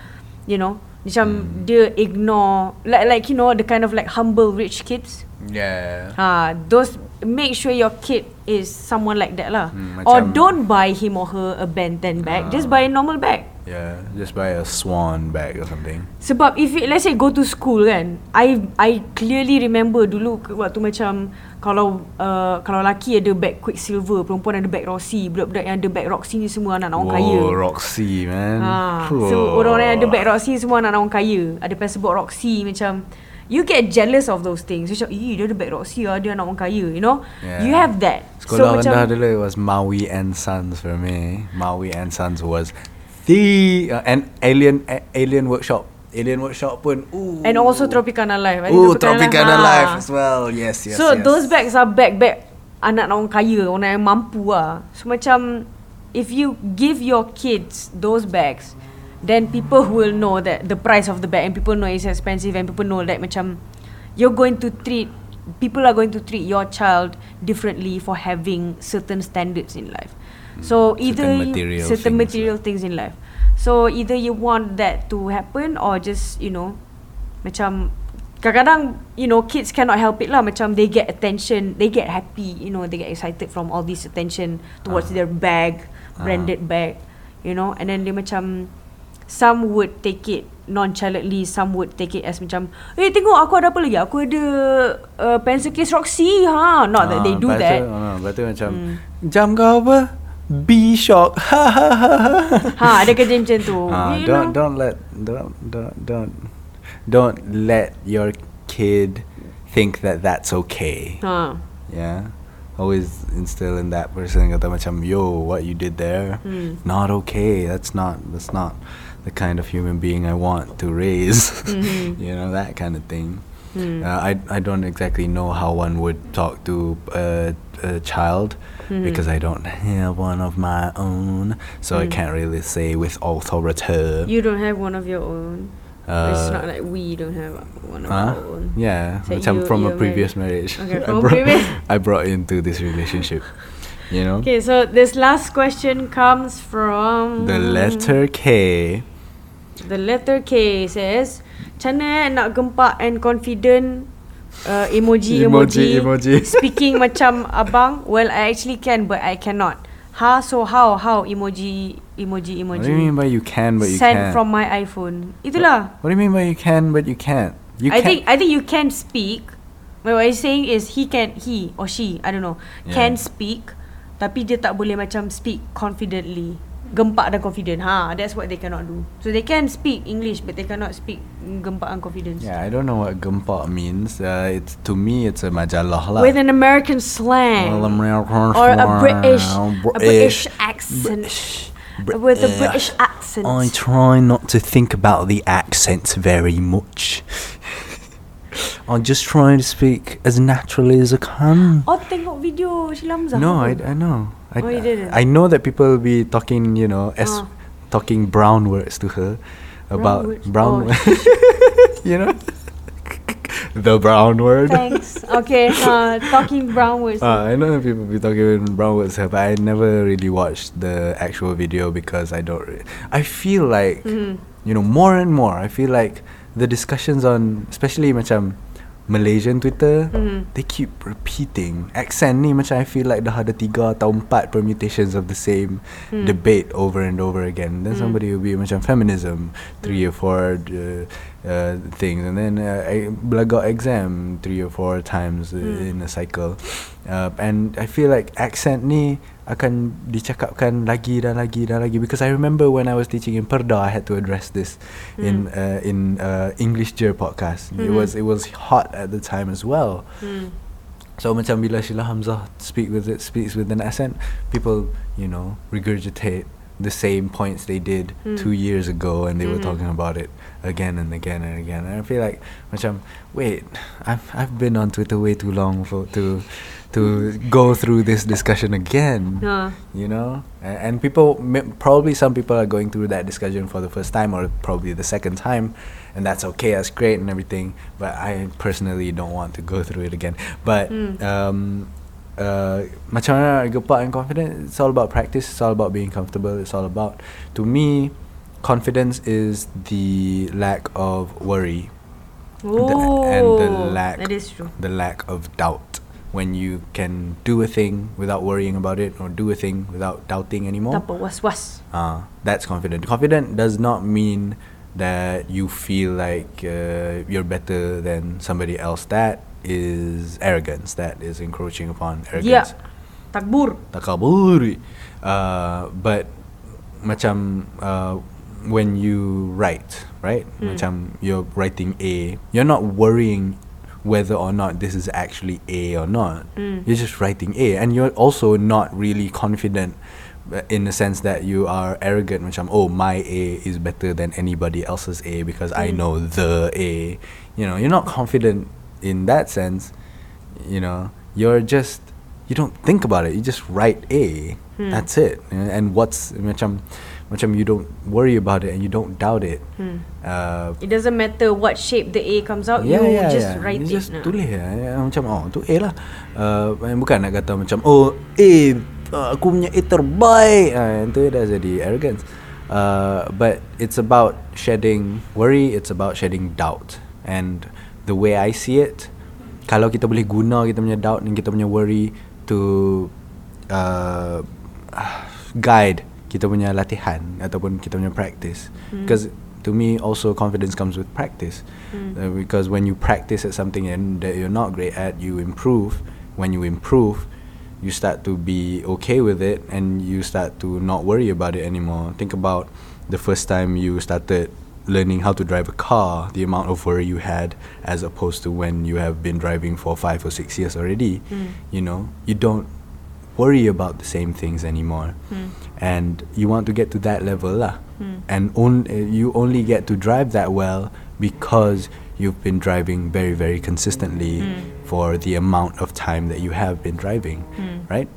You know, macam Hmm. dia ignore, like, like you know, the kind of like humble rich kids. yeah Ha, those make sure your kid is someone like that lah. Hmm, or don't buy him or her a Ben 10 bag. Just buy a normal bag. Yeah just buy a swan bag or something Sebab if it, let's say go to school kan, I I clearly remember dulu waktu macam kalau uh, kalau lelaki ada bag Quicksilver, perempuan ada bag Roxy, budak-budak yang ada bag Roxy ni semua anak-anak orang kaya. Whoa, Roxy man Ha, so orang-orang yang ada bag Roxy semua anak-anak orang kaya. Ada passport Roxy macam You get jealous of those things Macam Eh dia ada bag Roxy lah Dia anak orang kaya You know Yeah. You have that Sekolah so, rendah dulu it was Maui and Sons for me. Maui and Sons was the uh, and Alien a, Alien Workshop. Alien Workshop pun. Ooh. And also Tropicana Life Ooh, Tropicana ha. Life as well. Yes, yes. So yes. those bags are bag-bag Anak orang kaya Orang yang mampu lah So macam If you give your kids Those bags Then people will know that The price of the bag And people know it's expensive And people know that macam You're going to treat People are going to treat your child Differently For having Certain standards in life So either Certain you- material certain things, material things in life. So either you want that to happen or just you know macam kadang-kadang you know kids cannot help it lah. Macam they get attention they get happy you know they get excited from all this attention towards Ah. their bag branded bag you know. And then they macam some would take it nonchalantly some would take it as macam eh tengok aku ada apa lagi? Aku ada uh, pencil case Roxy ha? Not that they Ah, do that. ah, lepas tu macam Hmm. jam kau apa B-shock ha ha ha ha ha ada kerja macam tu you don't know don't let don't don't don't don't let your kid think that that's okay. ha Yeah, always instill in that person kata macam yo what you did there Hmm. not okay. That's not that's not the kind of human being I want to raise. Mhm. you know that kind of thing. Hmm. Uh, I I don't exactly know how one would talk to a, a child Mhm. because I don't have one of my own, so I Mm. can't really say with authority. you don't have one of your own it's Uh, not like we don't have one of Huh? our own Yeah, So macam you- from a previous married. marriage. Okay, I from a brought, previous- I brought into this relationship. You know, Okay, so this last question comes from the letter K. The letter K says, "Macam nak gempak and confident uh, emoji, Emoji, emoji emoji. speaking macam abang? Well, I actually can, but I cannot. Ha, so how how emoji emoji emoji? What do you mean by you can but you Send can't? from my iPhone. Itulah. What do you mean by you can but you can't? You I can't. think I think you can speak. But what I'm saying is he can he or she I don't know can Yeah. speak, tapi dia tak boleh macam speak confidently. Gempak dan confident. Ha, that's what they cannot do. So they can speak English, but they cannot speak gempak and confidence. yeah, I don't know what gempa means. Uh, it's to me, it's a majalah lah. With an American slang Well, American or a British, a British accent. British. With a British. British accent. I try not to think about the accents very much. I just try to speak as naturally as I can. Oh, tengok video Sheila Hamzah. No, I. I know. I, Oh, you didn't? I know that people will be talking, you know, as Ah. talking brown words to her about words? brown, Oh. words. you know, the brown word. Thanks. Okay, uh, talking brown words. Uh, I know that people be talking in brown words, here, but I never really watched the actual video because I don't. Re- I feel like Mhm. you know more and more. I feel like the discussions on, especially macam Malaysian Twitter, Mhm. they keep repeating accent ni macam I feel like dah ada tiga atau empat permutations of the same Hmm. debate over and over again. Then Hmm. somebody will be macam feminism, three or four uh, uh, things, and then uh, I belaga exam three or four times uh, Hmm. in a cycle. Uh, and I feel like accent ni akan dicakapkan lagi dan lagi dan lagi because I remember when I was teaching in Perda I had to address this in Hmm. uh, in uh, English Jer podcast. It Mhm. was it was hot at the time as well. Hmm. So macam bila Sheila Hamzah speak with it speaks with an accent, people you know regurgitate the same points they did Hmm. two years ago, and they were Mhm. talking about it again and again and again. And I feel like macam wait, I've I've been on Twitter way too long for to to go through this discussion again. Ha. You know, and, and people probably some people are going through that discussion for the first time or probably the second time, and that's okay, that's great and everything. But I personally don't want to go through it again. But Hmm. um, uh, macam mana gepak and confident? It's all about practice. It's all about being comfortable. It's all about, to me, confidence is the lack of worry, Oh, and the lack that is true. the lack of doubt when you can do a thing without worrying about it or do a thing without doubting anymore. Tanpa was-was. uh, that's confident. Confident does not mean that you feel like uh, you're better than somebody else. That is arrogance. That is encroaching upon arrogance. Takbur. takaburi. Uh, but macam uh, when you write right? Hmm. macam you're writing A you're not worrying whether or not this is actually A or not Mm. you're just writing A and you're also not really confident uh, in the sense that you are arrogant which I'm, oh my A is better than anybody else's A because I Mm. know the A you know you're not confident in that sense you know you're just you don't think about it you just write A Hmm. that's it and what's macam macam you don't worry about it and you don't doubt it Hmm. uh, It doesn't matter what shape the A comes out, you just write you it. just nah. tulis lah. Ya, macam oh tu A lah uh, bukan nak kata macam oh A "Ah, aku punya A terbaik ah, yang tu dah jadi arrogance uh, but it's about shedding worry it's about shedding doubt and the way I see it kalau kita boleh guna kita punya doubt dan kita punya worry to uh, guide kita punya latihan ataupun kita punya practice. Hmm. Because to me also confidence comes with practice. Hmm. Uh, because when you practice at something and that you're not great at you improve. When you improve you start to be okay with it and you start to not worry about it anymore. Think about the first time you started learning how to drive a car the amount of worry you had as opposed to when you have been driving for 5 or 6 years already. Hmm. You know you don't worry about the same things anymore. And you want to get to that level lah. And on, uh, you only get to drive that well because you've been driving very very consistently for the amount of time that you have been driving right?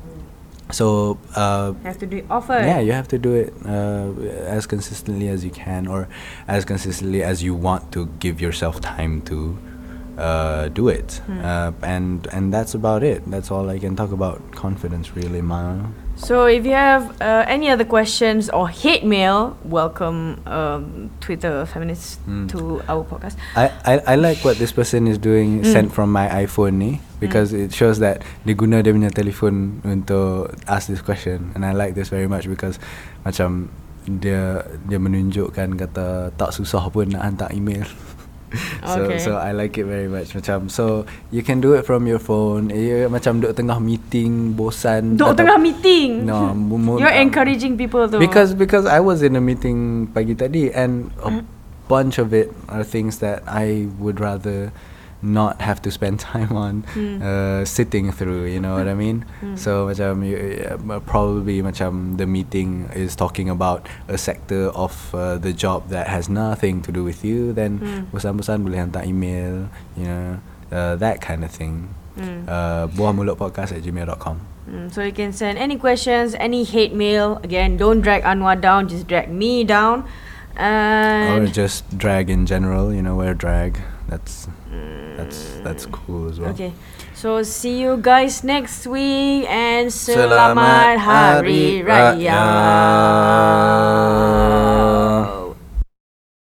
So uh, Have to do it often. yeah, you have to do it uh, as consistently as you can, or as consistently as you want to give yourself time to uh, do it. Uh, and and that's about it. That's all I can talk about confidence, really, Ma. So if you have uh, any other questions or hate mail, welcome um, Twitter feminists Mm. to our podcast. I, I, I like what this person is doing Mm. sent from my iPhone ni because it shows that dia guna dia punya telefon untuk ask this question and I like this very much because macam dia dia menunjukkan kata tak susah pun nak hantar email. so Okay. so I like it very much macam so you can do it from your phone. Eh, macam duduk tengah meeting bosan. Duk atau- tengah meeting. No, You're encouraging people to. because because I was in a meeting pagi tadi and a Mm. bunch of it are things that I would rather not have to spend time on Mm. uh, sitting through you know what I mean Mm. so macam you, uh, probably macam the meeting is talking about a sector of uh, the job that has nothing to do with you then bosan-bosan boleh hantar email you know uh, that kind of thing Mm. uh, buahmulutpodcast at gmail.com Mm, so you can send any questions, any hate mail. Again, don't drag Anwar down, just drag me down. or just drag in general you know wear drag that's that's that's cool as well okay, so see you guys next week and Selamat selamat hari raya. Raya.